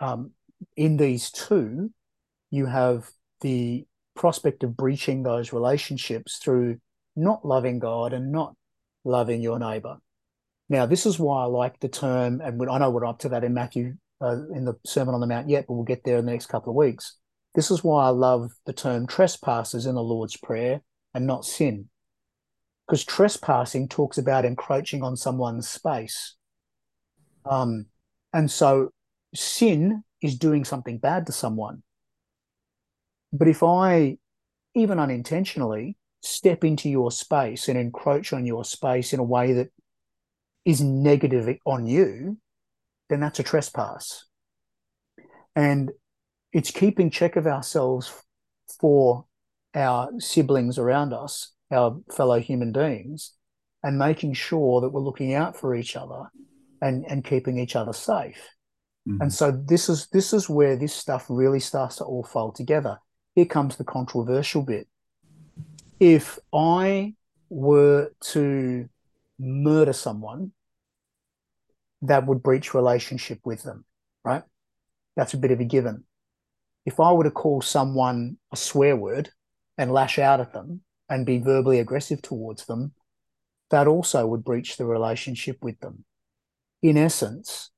A: um, in these two, you have the prospect of breaching those relationships through not loving God and not loving your neighbor. Now, this is why I like the term, and I know we're up to that in Matthew uh, in the Sermon on the Mount yet, but we'll get there in the next couple of weeks. This is why I love the term trespassers in the Lord's Prayer and not sin. Because trespassing talks about encroaching on someone's space. Um, and so sin is doing something bad to someone. But if I, even unintentionally, step into your space and encroach on your space in a way that is negative on you, then that's a trespass. And it's keeping check of ourselves for our siblings around us, our fellow human beings, and making sure that we're looking out for each other and, and keeping each other safe. Mm-hmm. And so this is this is where this stuff really starts to all fold together. Here comes the controversial bit. If I were to murder someone that would breach relationship with them, right? That's a bit of a given. If I were to call someone a swear word and lash out at them and be verbally aggressive towards them, that also would breach the relationship with them. In essence,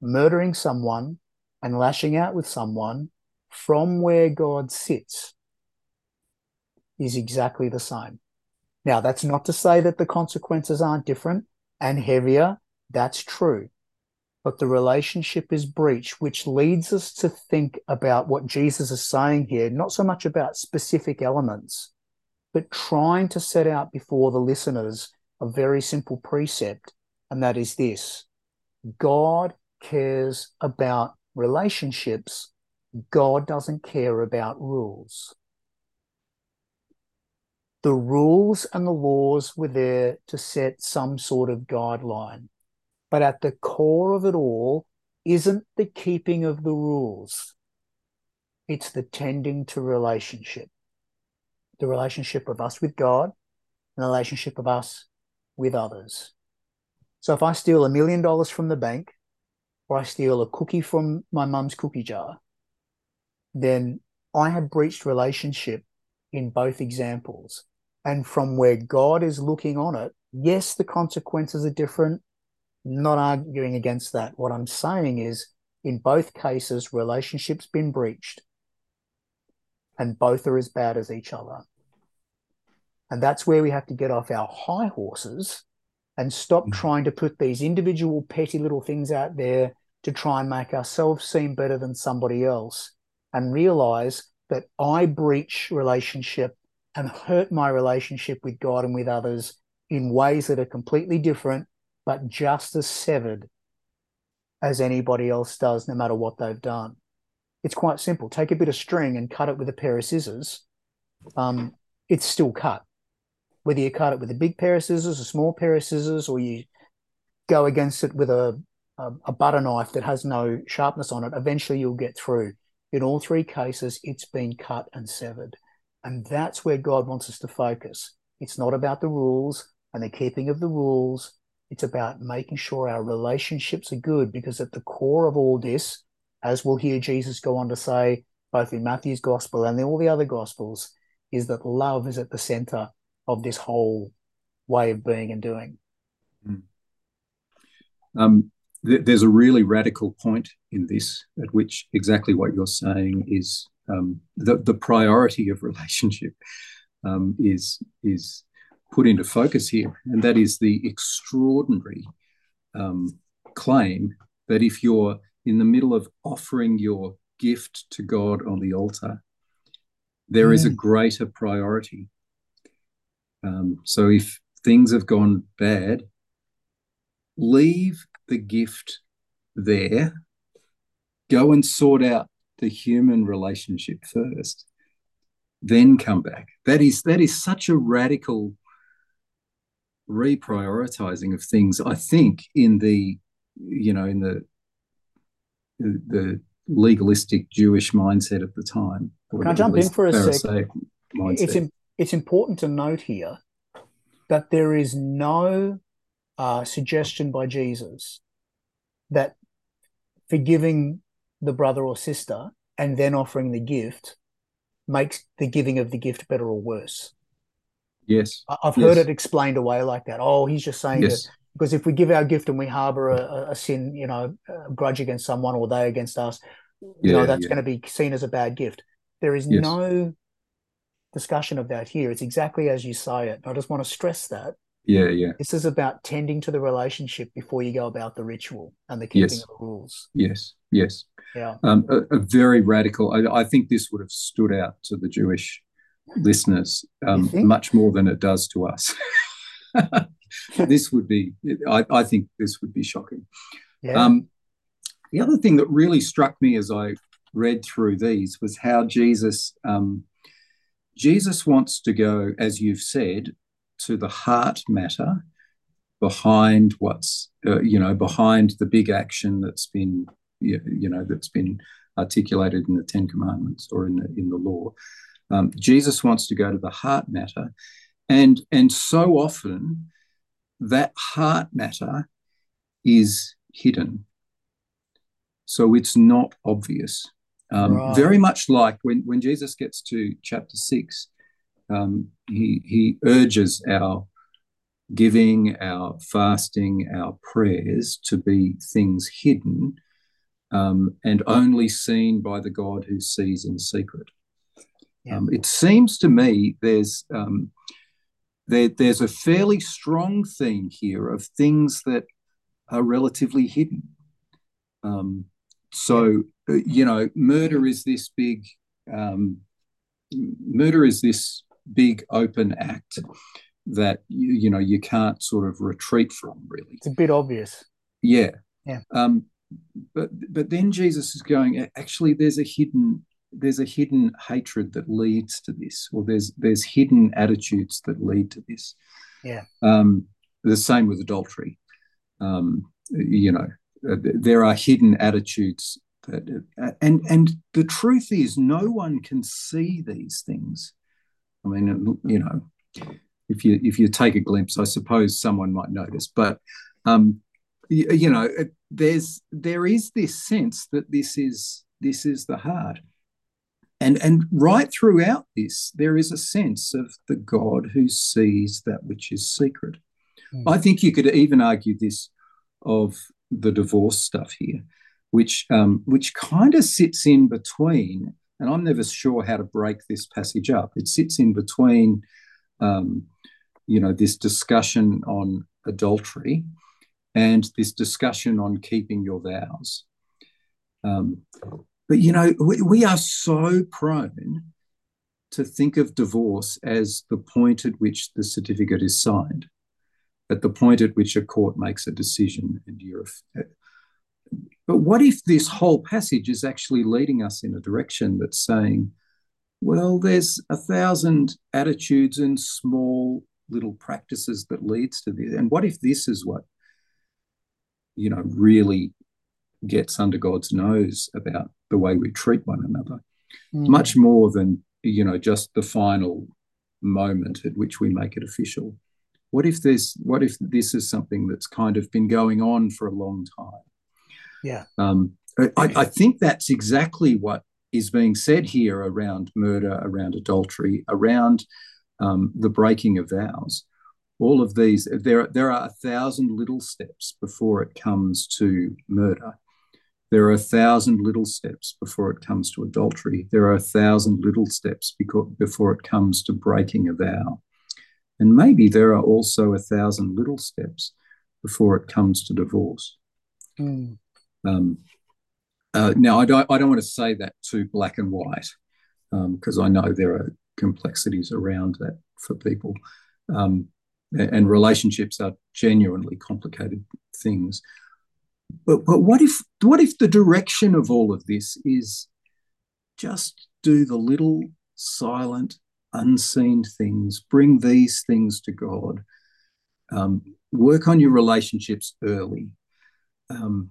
A: murdering someone and lashing out with someone from where God sits is exactly the same. Now, that's not to say that the consequences aren't different and heavier that's true. But the relationship is breached, which leads us to think about what Jesus is saying here, not so much about specific elements, but trying to set out before the listeners a very simple precept, and that is this God cares about relationships, God doesn't care about rules. The rules and the laws were there to set some sort of guideline. But at the core of it all isn't the keeping of the rules. it's the tending to relationship, the relationship of us with God, and the relationship of us with others. So if I steal a million dollars from the bank, or I steal a cookie from my mum's cookie jar, then I have breached relationship in both examples. And from where God is looking on it, yes, the consequences are different. Not arguing against that. What I'm saying is, in both cases, relationships been breached, and both are as bad as each other. And that's where we have to get off our high horses and stop mm. trying to put these individual petty little things out there to try and make ourselves seem better than somebody else and realize that I breach relationship and hurt my relationship with God and with others in ways that are completely different, but just as severed as anybody else does, no matter what they've done. It's quite simple. Take a bit of string and cut it with a pair of scissors. Um, it's still cut. Whether you cut it with a big pair of scissors, a small pair of scissors, or you go against it with a, a, a butter knife that has no sharpness on it, eventually you'll get through. In all three cases, it's been cut and severed. And that's where God wants us to focus. It's not about the rules and the keeping of the rules. It's about making sure our relationships are good because at the core of all this, as we'll hear Jesus go on to say, both in Matthew's gospel and in all the other gospels, is that love is at the center of this whole way of being and doing.
B: Mm. There's a really radical point in this at which exactly what you're saying is um, the, the priority of relationship um, is is put into focus here, and that is the extraordinary um, claim that if you're in the middle of offering your gift to God on the altar, there mm. is a mm. greater priority. Um, so if things have gone bad, leave the gift there, go and sort out the human relationship first, then come back. That is that is such a radical reprioritizing of things. I think in the you know in the the legalistic Jewish mindset of the time.
A: Can I jump in for a second? It's in, it's important to note here that there is no uh, suggestion by Jesus that forgiving the brother or sister and then offering the gift makes the giving of the gift better or worse.
B: Yes.
A: I've
B: yes.
A: heard it explained away like that. Oh, he's just saying yes. that because if we give our gift and we harbor a, a sin, you know, a grudge against someone or they against us, you yeah, know, that's yeah. going to be seen as a bad gift. There is yes. no discussion of that here. It's exactly as you say it. I just want to stress that.
B: Yeah, yeah.
A: This is about tending to the relationship before you go about the ritual and the keeping yes. of the rules.
B: Yes, yes.
A: Yeah.
B: Um, a, a, very radical. I, I, think this would have stood out to the Jewish listeners um, much more than it does to us. this would be. I, I, think this would be shocking.
A: Yeah. Um,
B: the other thing that really struck me as I read through these was how Jesus um, Jesus wants to go, as you've said, to the heart matter behind what's uh, you know behind the big action that's been you know that's been articulated in the Ten Commandments or in the in the law. Um, Jesus wants to go to the heart matter, and and so often that heart matter is hidden, so it's not obvious. Um, right. Very much like when when Jesus gets to chapter six, um, he, he urges our giving, our fasting, our prayers to be things hidden um, and only seen by the God who sees in secret. Yeah. Um, it seems to me there's um, there, there's a fairly strong theme here of things that are relatively hidden. Um, so, uh, you know, murder is this big, um, murder is this big open act that you, you know you can't sort of retreat from really.
A: It's a bit obvious.
B: Yeah.
A: Yeah.
B: Um but but then jesus is going actually there's a hidden there's a hidden hatred that leads to this or there's there's hidden attitudes that lead to this.
A: Yeah.
B: Um the same with adultery. Um you know uh, there are hidden attitudes That, uh, and and the truth is, no one can see these things. I mean, you know, if you if you take a glimpse, I suppose someone might notice. But um, you, you know, there's there is this sense that this is this is the heart, and and right throughout this, there is a sense of the God who sees that which is secret. Mm. I think you could even argue this of the divorce stuff here, which um, which kind of sits in between. And I'm never sure how to break this passage up. It sits in between um, you know, this discussion on adultery and this discussion on keeping your vows. Um, but, you know, we, we are so prone to think of divorce as the point at which the certificate is signed, at the point at which a court makes a decision and you're. But what if this whole passage is actually leading us in a direction that's saying, well, there's a thousand attitudes and small little practices that leads to this. And what if this is what, you know, really gets under God's nose about the way we treat one another, mm. much more than, you know, just the final moment at which we make it official. What if this? What if this is something that's kind of been going on for a long time?
A: Yeah.
B: Um, I, I think that's exactly what is being said here around murder, around adultery, around um, the breaking of vows. All of these, there, there are a thousand little steps before it comes to murder. There are a thousand little steps before it comes to adultery. There are a thousand little steps before it comes to breaking a vow. And maybe there are also a thousand little steps before it comes to divorce. Mm. Um, uh, now, I don't, I don't want to say that too black and white because um, I know there are complexities around that for people. Um, and relationships are genuinely complicated things. But, but what if what if the direction of all of this is just do the little silent, unseen things, bring these things to God, um, work on your relationships early, um,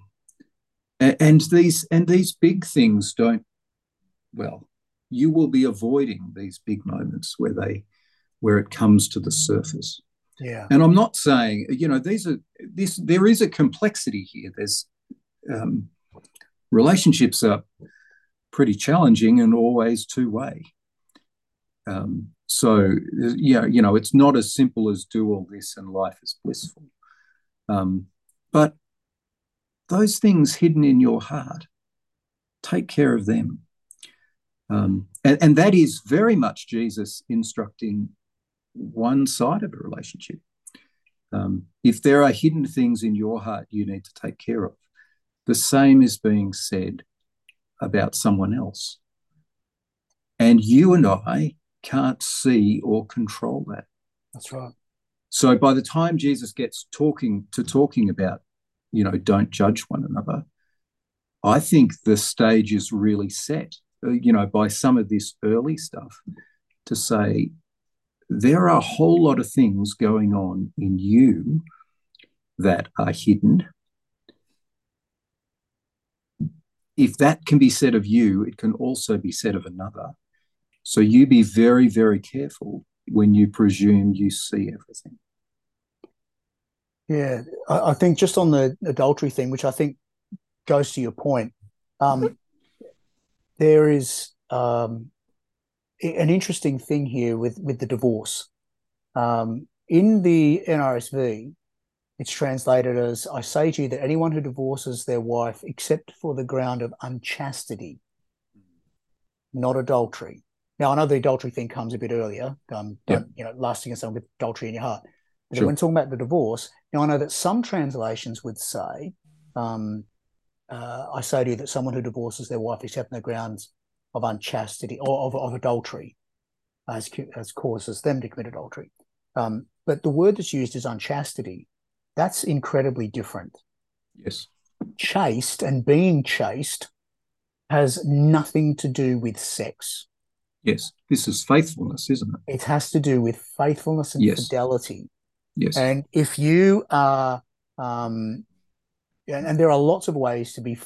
B: and, these and these big things don't well you will be avoiding these big moments where they where it comes to the surface.
A: Yeah.
B: And I'm not saying, you know, these are this there is a complexity here. There's um, relationships are pretty challenging and always two way. Um, so yeah, you know, it's not as simple as do all this and life is blissful. Um, but those things hidden in your heart, take care of them. Um, and, and that is very much Jesus instructing one side of a relationship. Um, if there are hidden things in your heart you need to take care of, the same is being said about someone else. And you and I can't see or control that.
A: That's right.
B: So by the time Jesus gets talking to talking about, you know, don't judge one another, I think the stage is really set uh, you know, by some of this early stuff to say there are a whole lot of things going on in you that are hidden. If that can be said of you, it can also be said of another. So you be very, very careful when you presume you see everything.
A: Yeah, I think just on the adultery thing, which I think goes to your point, um, there is um, an interesting thing here with with the divorce. Um, in the NRSV, it's translated as I say to you that anyone who divorces their wife except for the ground of unchastity, not adultery. Now I know the adultery thing comes a bit earlier, um, yeah. you know, lasting in someone with adultery in your heart. But sure. when talking about the divorce, now I know that some translations would say, um, uh, I say to you that someone who divorces their wife except on the grounds of unchastity or of, of adultery as, as causes them to commit adultery. Um, but the word that's used is unchastity. That's incredibly different.
B: Yes.
A: Chaste and being chaste has nothing to do with sex.
B: Yes. This is faithfulness, isn't it?
A: It has to do with faithfulness and yes. fidelity.
B: Yes.
A: And if you are um, and, and there are lots of ways to be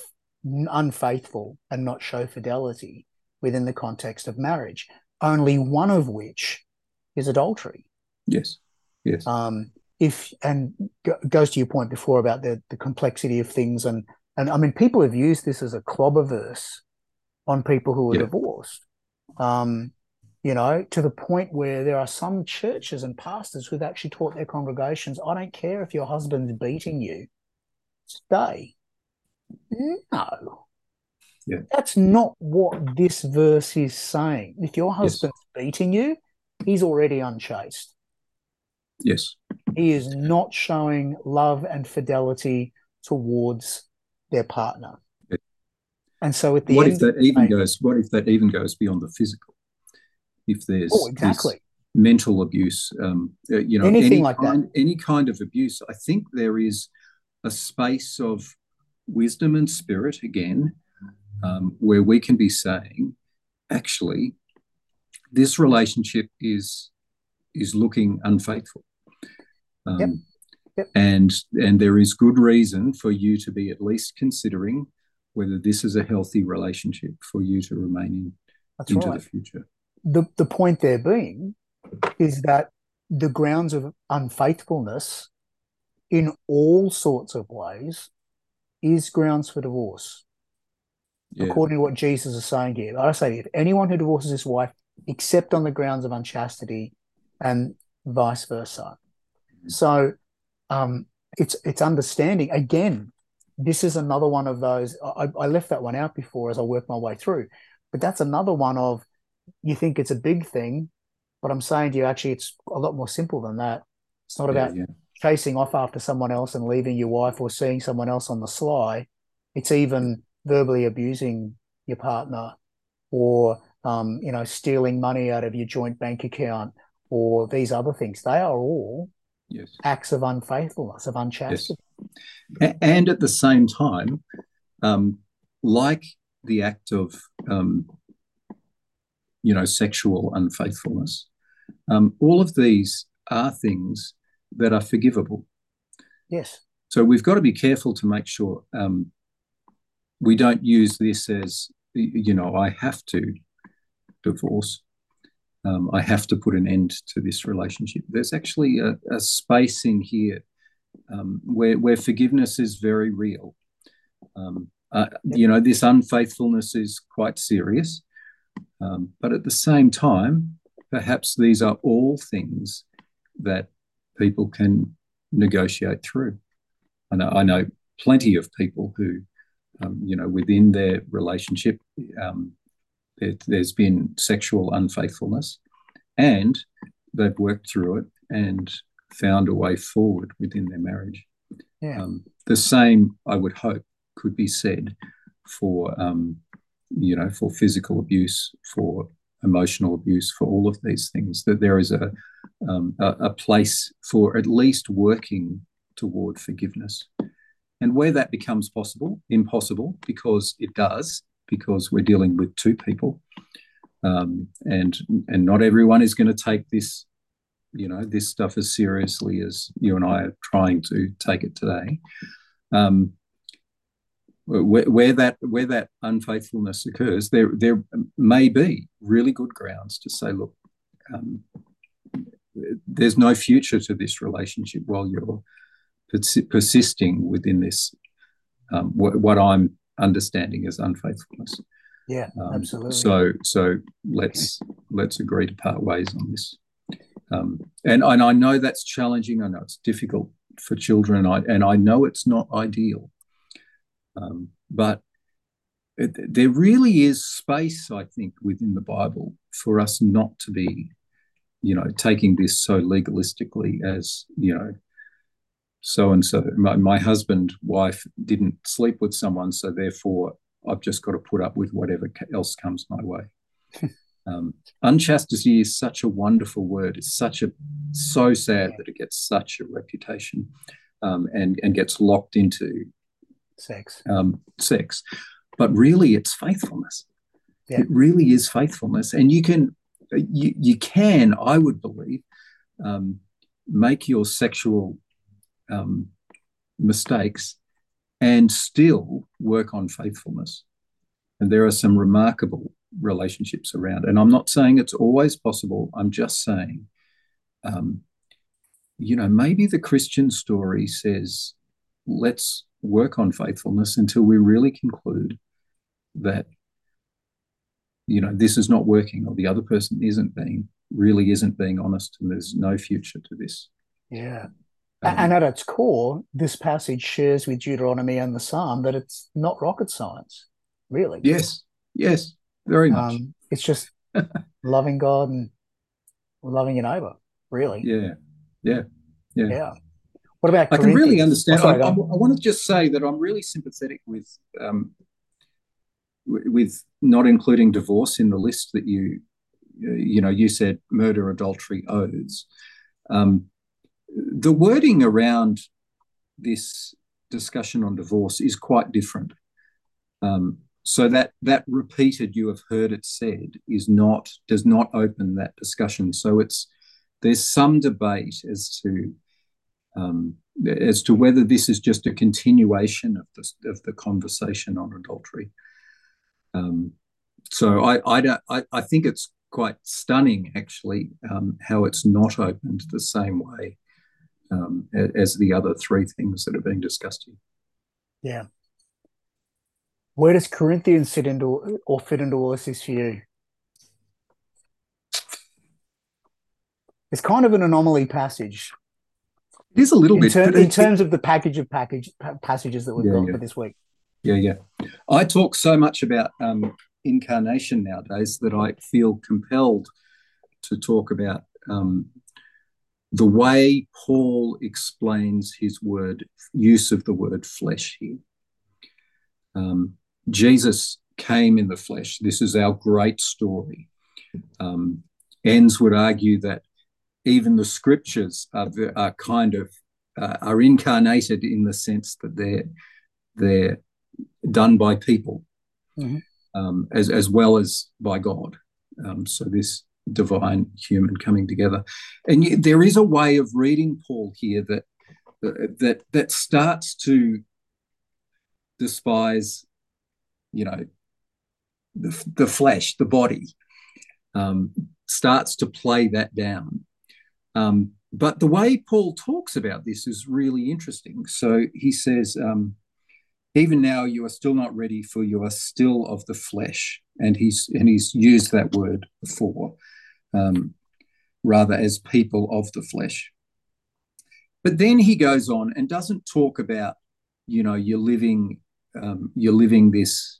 A: unfaithful and not show fidelity within the context of marriage, only one of which is adultery.
B: Yes. Yes.
A: Um, if and goes to your point before about the the complexity of things and and I mean people have used this as a clobber verse on people who are yeah. divorced. Um, you know, to the point where there are some churches and pastors who've actually taught their congregations, I don't care if your husband's beating you, stay. No.
B: Yeah.
A: That's not what this verse is saying. If your husband's yes. beating you, he's already unchaste.
B: Yes.
A: He is not showing love and fidelity towards their partner. Yeah. And so at the
B: what if that even goes what if that even goes beyond the physical? If there's
A: oh, exactly.
B: mental abuse, um, uh, you know,
A: anything
B: any
A: like
B: kind,
A: that.
B: any kind of abuse. I think there is a space of wisdom and spirit again, um, where we can be saying, actually, this relationship is is looking unfaithful. Um,
A: yep. Yep.
B: And and there is good reason for you to be at least considering whether this is a healthy relationship for you to remain in
A: That's
B: into
A: right.
B: the future
A: the, the point there being is that the grounds of unfaithfulness in all sorts of ways is grounds for divorce. Yeah. According to what Jesus is saying here, I say if anyone who divorces his wife, except on the grounds of unchastity, and vice versa. So, um, it's it's understanding. Again, this is another one of those. I, I left that one out before as I worked my way through, but that's another one of you think it's a big thing, but I'm saying to you, actually, it's a lot more simple than that. It's not about yeah, yeah. chasing off after someone else and leaving your wife or seeing someone else on the sly. It's even verbally abusing your partner or, um, you know, stealing money out of your joint bank account or these other things. They are all
B: yes.
A: acts of unfaithfulness, of unchastity.
B: Yes. And at the same time, um, like the act of um, you know, sexual unfaithfulness. Um, all of these are things that are forgivable.
A: Yes.
B: So we've got to be careful to make sure um, we don't use this as, you know, I have to divorce. Um, I have to put an end to this relationship. There's actually a, a space in here um, where where forgiveness is very real. Um, uh, you know, this unfaithfulness is quite serious, um, but at the same time, perhaps these are all things that people can negotiate through. I know, I know plenty of people who, um, you know, within their relationship, um, there, has been sexual unfaithfulness and they've worked through it and found a way forward within their marriage.
A: Yeah. Um,
B: the same, I would hope, could be said for um, you know, for physical abuse, for emotional abuse, for all of these things, that there is a, um, a, a, place for at least working toward forgiveness. And where that becomes possible, impossible, because it does, because we're dealing with two people, um, and and not everyone is going to take this, you know, this stuff as seriously as you and I are trying to take it today. Um, where, where, that where that unfaithfulness occurs, there there may be really good grounds to say, look, um, there's no future to this relationship while you're persisting within this um, what, what, I'm understanding as unfaithfulness.
A: Yeah, um, absolutely.
B: So so let's let's agree to part ways on this. Um, and and I know that's challenging. I know it's difficult for children. I, and I know it's not ideal. Um, but it, there really is space, I think, within the Bible for us not to be, you know, taking this so legalistically as, you know, so and so. My, my husband, wife didn't sleep with someone, so therefore I've just got to put up with whatever else comes my way. Um, unchastity is such a wonderful word. It's such a so sad that it gets such a reputation um, and and gets locked into
A: sex.
B: Um, sex, but really it's faithfulness.
A: Yeah.
B: It really is faithfulness, and you can, you you can, I would believe, um, make your sexual um, mistakes and still work on faithfulness. And there are some remarkable relationships around. And I'm not saying it's always possible. I'm just saying, um, you know, maybe the Christian story says, let's work on faithfulness until we really conclude that, you know, this is not working or the other person isn't being, really isn't being honest and there's no future to this.
A: Yeah. Um, and at its core, this passage shares with Deuteronomy and the Psalm that it's not rocket science, really.
B: Yes, yes, very much. Um,
A: it's just loving God and loving your neighbor, really.
B: Yeah, yeah, yeah.
A: Yeah. What about?
B: I can really understand. Oh, I, I, I, want to just say that I'm really sympathetic with um, with not including divorce in the list that you you know you said murder, adultery, oaths. Um, the wording around this discussion on divorce is quite different. Um, so that that repeated you have heard it said is not does not open that discussion. So it's there's some debate as to um, as to whether this is just a continuation of the of the conversation on adultery. Um, so I I, don't, I I think it's quite stunning actually um, how it's not opened the same way um, as the other three things that are being discussed here.
A: Yeah. Where does Corinthians sit into or fit into all this for you? It's kind of an anomaly passage.
B: It is a little
A: in
B: bit.
A: Ter- in terms of the package of package passages that we've yeah, got yeah. for this week.
B: Yeah, yeah. I talk so much about um, incarnation nowadays that I feel compelled to talk about um, the way Paul explains his word, use of the word flesh here. Um, Jesus came in the flesh. This is our great story. Um, Enns would argue that even the scriptures are, are kind of uh, are incarnated in the sense that they're they're done by people mm-hmm. um, as as well as by God. Um, so this divine human coming together. And there is a way of reading Paul here that that that starts to despise, you know, the, the flesh, the body, um, starts to play that down. Um, but the way Paul talks about this is really interesting. So he says, um, even now you are still not ready, for you are still of the flesh. And he's and he's used that word before um, rather as people of the flesh. But then he goes on and doesn't talk about, you know, you're living, um, you're living this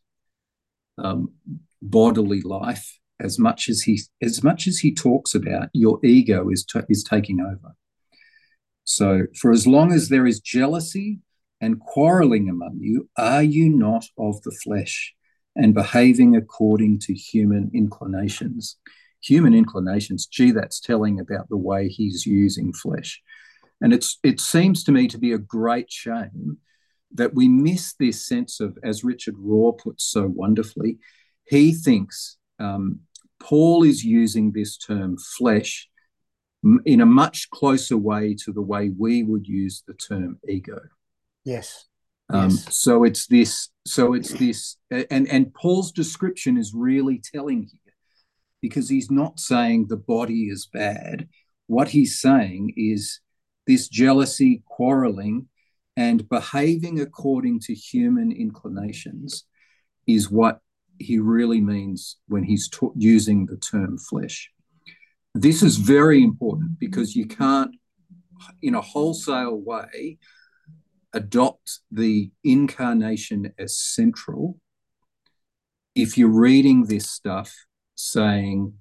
B: um, bodily life as much as he as much as he talks about your ego is t- is taking over. So for as long as there is jealousy and quarreling among you, are you not of the flesh and behaving according to human inclinations? human inclinations, gee, that's telling about the way he's using flesh. And it's it seems to me to be a great shame that we miss this sense of, as Richard Rohr puts so wonderfully, he thinks um, Paul is using this term flesh in a much closer way to the way we would use the term ego.
A: Yes.
B: Um,
A: yes.
B: So it's this. So it's this, and and Paul's description is really telling here because he's not saying the body is bad. What he's saying is this jealousy, quarreling, and behaving according to human inclinations is what he really means when he's t- using the term flesh. This is very important because you can't, in a wholesale way, adopt the incarnation as central if you're reading this stuff saying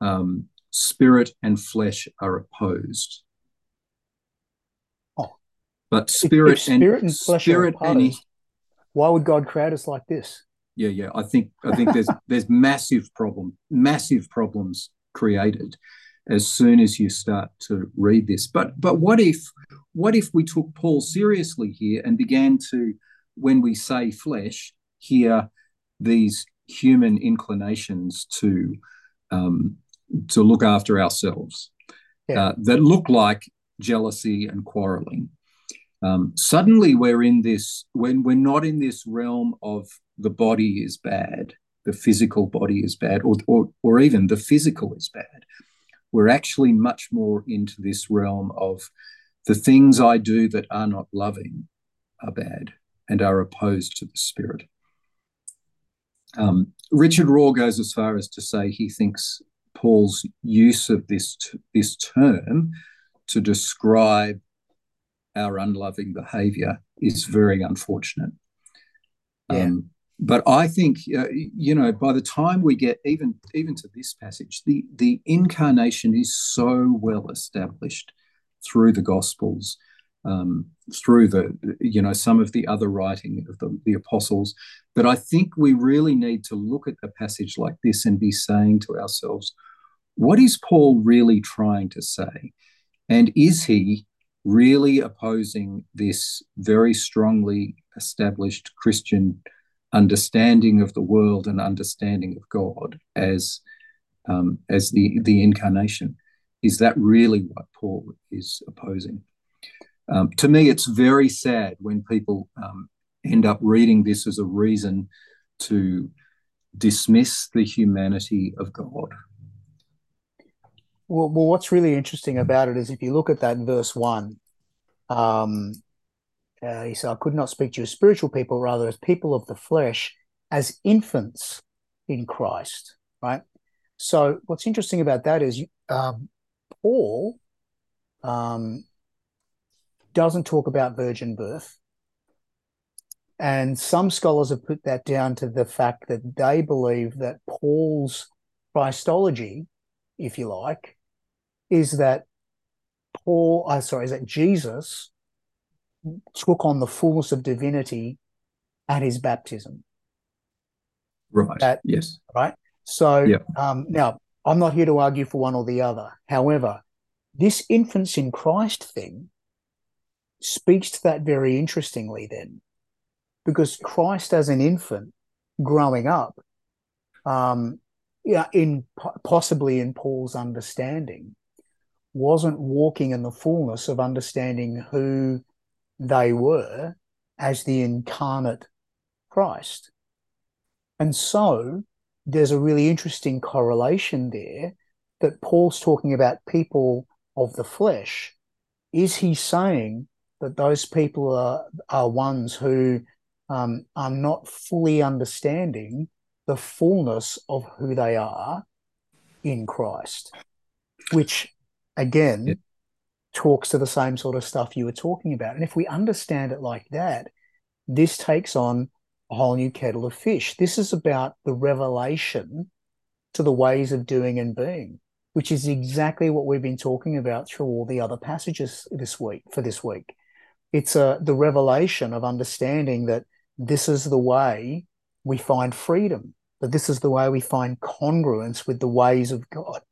B: um, spirit and flesh are opposed.
A: Oh,
B: but spirit, if, if spirit and,
A: and flesh spirit are opposed, and why would God create us like this?
B: Yeah, yeah. I think I think there's there's massive problem, massive problems created as soon as you start to read this. But but what if what if we took Paul seriously here and began to, when we say flesh, hear these human inclinations to um, to look after ourselves yeah. uh, that look like jealousy and quarreling. um, suddenly we're in this when we're not in this realm of the body is bad the physical body is bad or, or, or even the physical is bad we're actually much more into this realm of the things i do that are not loving are bad and are opposed to the spirit um, richard rohr goes as far as to say he thinks paul's use of this this term to describe our unloving behavior is very unfortunate. Yeah. Um, but I think uh, you know by the time we get even even to this passage, the the incarnation is so well established through the Gospels, um, through the you know some of the other writing of the, the apostles. But I think we really need to look at a passage like this and be saying to ourselves, what is Paul really trying to say? And is he really opposing this very strongly established Christian understanding of the world and understanding of God as um, as the the incarnation. Is that really what Paul is opposing? Um, to me, it's very sad when people um, end up reading this as a reason to dismiss the humanity of God
A: well, well, what's really interesting about it is if you look at that verse one, um, uh, he said, I could not speak to you as spiritual people, rather as people of the flesh, as infants in Christ, right? So, what's interesting about that is um, Paul um, doesn't talk about virgin birth. And some scholars have put that down to the fact that they believe that Paul's Christology, if you like, is that Paul, uh, sorry, is that Jesus took on the fullness of divinity at his baptism.
B: Right. That, yes.
A: Right. So yeah. um, now I'm not here to argue for one or the other. However, this infants in Christ thing speaks to that very interestingly then, because Christ as an infant growing up, um, yeah, in possibly in Paul's understanding, wasn't walking in the fullness of understanding who they were as the incarnate Christ. And so there's a really interesting correlation there that Paul's talking about people of the flesh. Is he saying that those people are, are ones who um, are not fully understanding the fullness of who they are in Christ? Which again. Talks to the same sort of stuff you were talking about. And if we understand it like that, this takes on a whole new kettle of fish. This is about the revelation to the ways of doing and being, which is exactly what we've been talking about through all the other passages this week for this week. It's uh, the revelation of understanding that this is the way we find freedom, that this is the way we find congruence with the ways of God,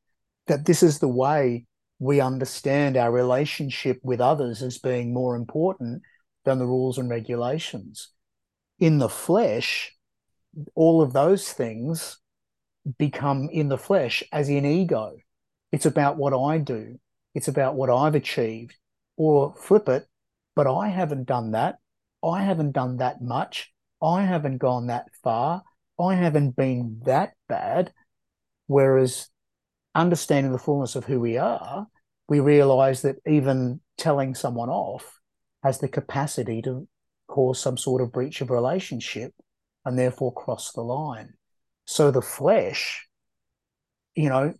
A: that this is the way we understand our relationship with others as being more important than the rules and regulations. In the flesh, all of those things become in the flesh as in ego. It's about what I do, it's about what I've achieved, or flip it, but I haven't done that. I haven't done that much. I haven't gone that far. I haven't been that bad. Whereas understanding the fullness of who we are, we realize that even telling someone off has the capacity to cause some sort of breach of relationship and therefore cross the line. So the flesh, you know,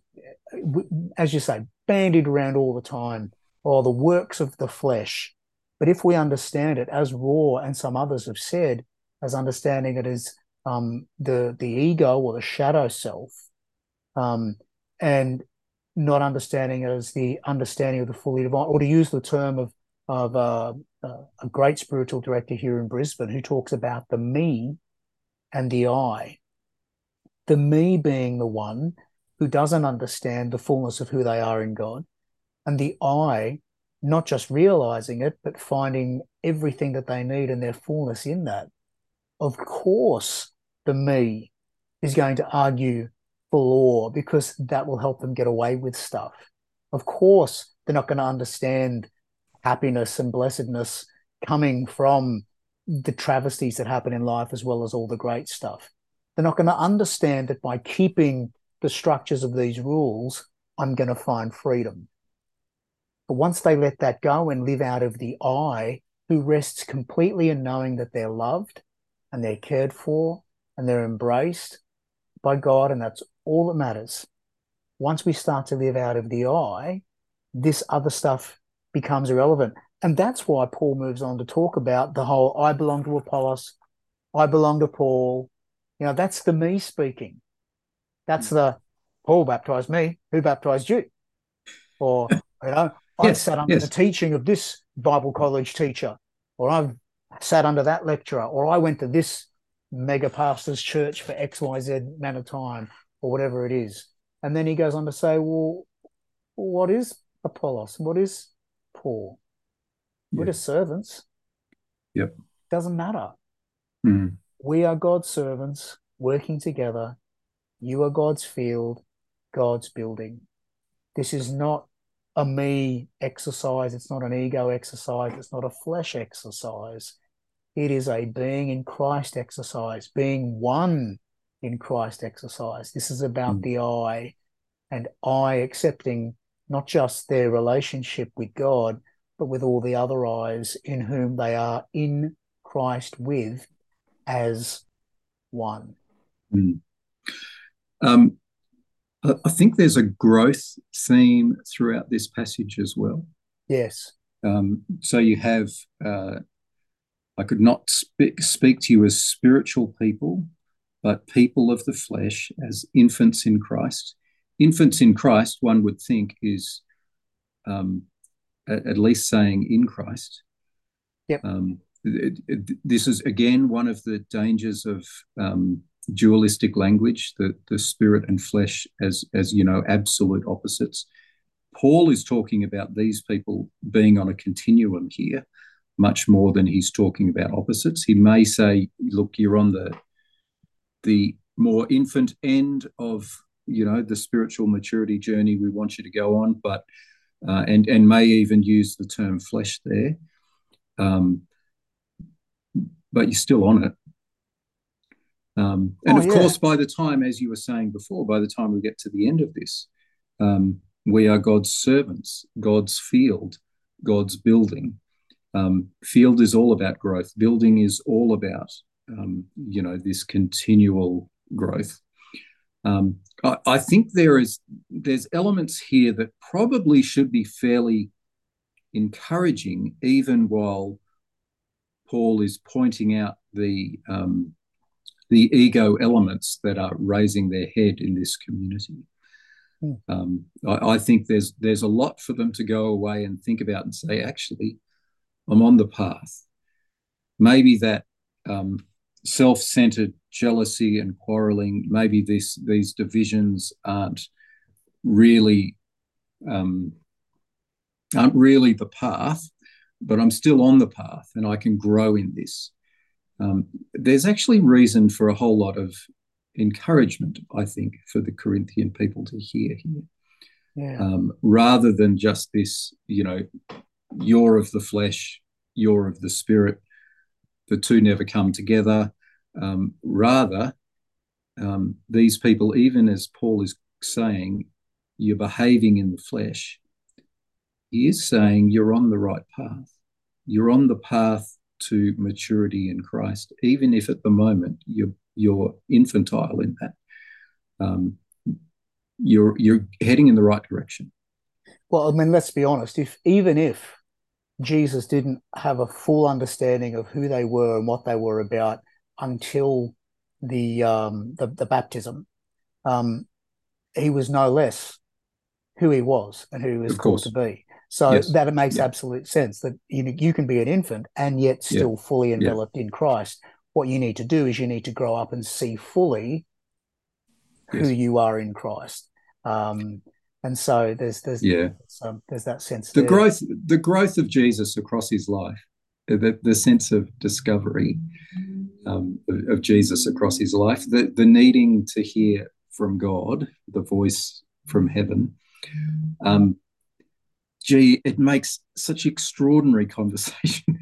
A: as you say, bandied around all the time, or the works of the flesh. But if we understand it, as Rohr and some others have said, as understanding it as um, the the ego or the shadow self, um, and not understanding it as the understanding of the fully divine, or to use the term of of uh, uh, a great spiritual director here in Brisbane who talks about the me and the I. The me being the one who doesn't understand the fullness of who they are in God, and the I not just realizing it, but finding everything that they need and their fullness in that. Of course, the me is going to argue law because that will help them get away with stuff. Of course, they're not going to understand happiness and blessedness coming from the travesties that happen in life as well as all the great stuff. They're not going to understand that by keeping the structures of these rules, I'm going to find freedom. But once they let that go and live out of the I, who rests completely in knowing that they're loved and they're cared for and they're embraced by God, and that's all that matters. Once we start to live out of the I, this other stuff becomes irrelevant. And that's why Paul moves on to talk about the whole I belong to Apollos, I belong to Paul. You know, that's the me speaking. That's the Paul baptized me. Who baptized you? Or, you know, I yes, sat under yes. the teaching of this Bible college teacher, or I've sat under that lecturer, or I went to this mega pastor's church for XYZ amount of time, or whatever it is. And then he goes on to say, well, what is Apollos? What is Paul? We're just servants.
B: Yep.
A: Doesn't matter.
B: Mm.
A: We are God's servants working together. You are God's field, God's building. This is not a me exercise. It's not an ego exercise. It's not a flesh exercise. It is a being in Christ exercise, being one in Christ exercise. This is about mm. the I and I accepting not just their relationship with God, but with all the other eyes in whom they are in Christ with as one.
B: Mm. Um, I think there's a growth theme throughout this passage as well.
A: Yes.
B: Um, so you have, uh, I could not speak, speak to you as spiritual people, but people of the flesh, as infants in Christ. Infants in Christ, one would think, is um, at, at, least saying in Christ.
A: Yep.
B: Um, it, it, this is again one of the dangers of um, dualistic language, the, the spirit and flesh as, as, you know, absolute opposites. Paul is talking about these people being on a continuum here, much more than he's talking about opposites. He may say, look, you're on the the more infant end of you know the spiritual maturity journey we want you to go on, but uh, and and may even use the term flesh there. Um, but you're still on it. Um, and oh, of yeah. course, by the time, as you were saying before, by the time we get to the end of this, um, we are God's servants, God's field, God's building. Um, field is all about growth. Building is all about, um, you know, this continual growth. Um, I, I think there is there's elements here that probably should be fairly encouraging, even while Paul is pointing out the um, the ego elements that are raising their head in this community. Mm. Um, I, I, think there's there's a lot for them to go away and think about and say, actually, I'm on the path. Maybe that um, self-centered jealousy and quarreling, maybe this these divisions aren't really um, aren't really the path, but I'm still on the path and I can grow in this. Um, there's actually reason for a whole lot of encouragement, I think, for the Corinthian people to hear here.
A: Yeah.
B: Um, rather than just this, you know, you're of the flesh, you're of the spirit, the two never come together. Um, rather, um, these people, even as Paul is saying, you're behaving in the flesh, he is saying you're on the right path. You're on the path to maturity in Christ, even if at the moment you're you're infantile in that. Um, you're you're heading in the right direction.
A: Well, I mean, let's be honest. If even if Jesus didn't have a full understanding of who they were and what they were about until the um, the, the, baptism, um, he was no less who he was and who he was called to be. So yes. that it makes yeah. absolute sense that you you can be an infant and yet still yeah. fully enveloped yeah. in Christ. What you need to do is you need to grow up and see fully yes. who you are in Christ. Um, and so there's there's
B: yeah
A: um, there's that sense.
B: The there. growth the growth of Jesus across his life, the the sense of discovery um, of, of Jesus across his life, the the needing to hear from God, the voice from heaven. Um, gee, it makes such extraordinary conversation.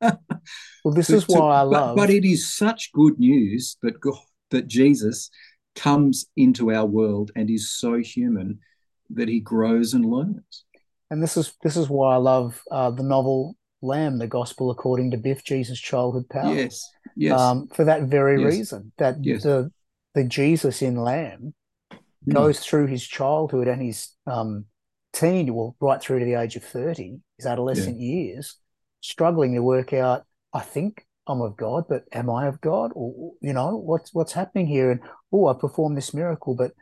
A: well, this is why I love.
B: But, but it is such good news that God, that Jesus comes into our world and is so human that he grows and learns.
A: And this is this is why I love uh, the novel Lamb, the Gospel according to Biff, Jesus' childhood pal.
B: Yes, yes. Um,
A: for that very yes. reason, that yes. the the Jesus in Lamb mm. goes through his childhood and his um, teen, well, right through to the age of thirty, his adolescent yeah. years, struggling to work out. I think I'm of God, but am I of God? Or you know, what's what's happening here? And oh, I performed this miracle, but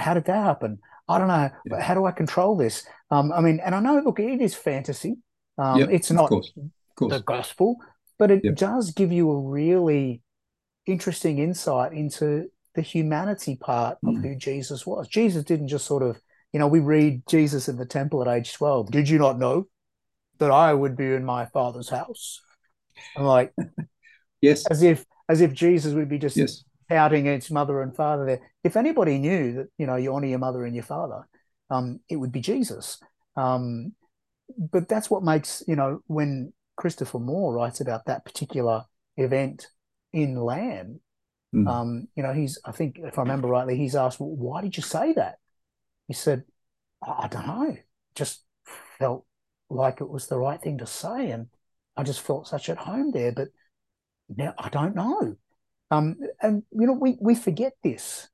A: how did that happen? I don't know. Yeah. How do I control this? Um, I mean, and I know, look, it is fantasy. Um, yep, it's not course. Course. the gospel, but it yep. does give you a really interesting insight into the humanity part of mm. who Jesus was. Jesus didn't just sort of, you know, we read Jesus in the temple at age 12. Did you not know that I would be in my father's house? I'm like,
B: yes,
A: as if as if Jesus would be just yes. Pouting its mother and father there. If anybody knew that, you know, you honor your mother and your father, um, it would be Jesus. Um, but that's what makes you know when Christopher Moore writes about that particular event in Lamb. Mm. Um, you know, he's I think if I remember rightly, he's asked, well, "Why did you say that?" He said, "I, I don't know, just felt like it was the right thing to say, and I just felt such at home there." But now I don't know. Um, and you know, we we forget this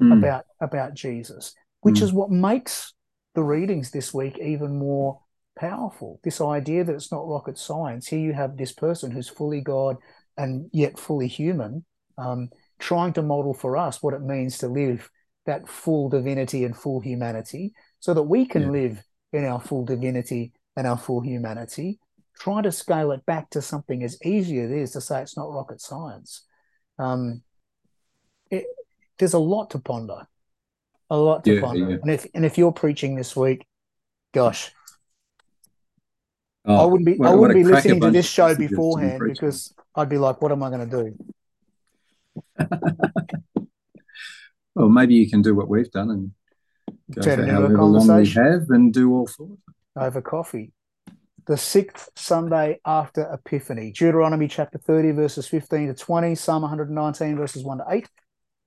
A: mm. about about Jesus, which mm. is what makes the readings this week even more powerful. This idea that it's not rocket science. Here you have this person who's fully God and yet fully human, um, trying to model for us what it means to live that full divinity and full humanity so that we can yeah. live in our full divinity and our full humanity. Try to scale it back to something as easy as it is to say it's not rocket science. Um, it, there's a lot to ponder, a lot to yeah, ponder. Yeah. And if and if you're preaching this week, gosh, Oh, I wouldn't be. What, I wouldn't be listening to this show beforehand because I'd be like, "What am I going to
B: do?" well, maybe you can do what we've done and go Turn for however long we have and do all four
A: over coffee. The sixth Sunday after Epiphany, Deuteronomy chapter 30, verses 15 to 20, Psalm 119, verses 1 to 8,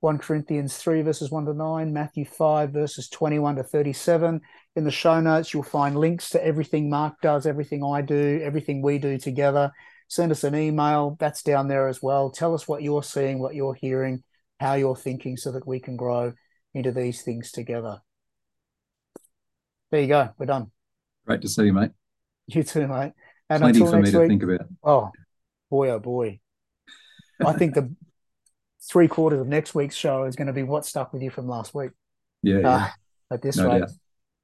A: 1 Corinthians 3, verses 1 to 9, Matthew 5, verses 21 to 37. In the show notes, you'll find links to everything Mark does, everything I do, everything we do together. Send us an email, that's down there as well. Tell us what you're seeing, what you're hearing, how you're thinking, so that we can grow into these things together. There you go, we're done.
B: Great to see you, mate.
A: You too, mate.
B: And Plenty for me to week, think about.
A: Oh, boy, oh boy. I think the three quarters of next week's show is going to be what stuck with you from last week.
B: Yeah. yeah. Uh,
A: at this no rate. Doubt.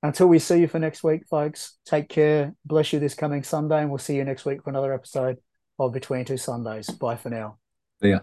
A: Until we see you for next week, folks, take care. Bless you this coming Sunday, and we'll see you next week for another episode of Between Two Sundays. Bye for now.
B: See ya.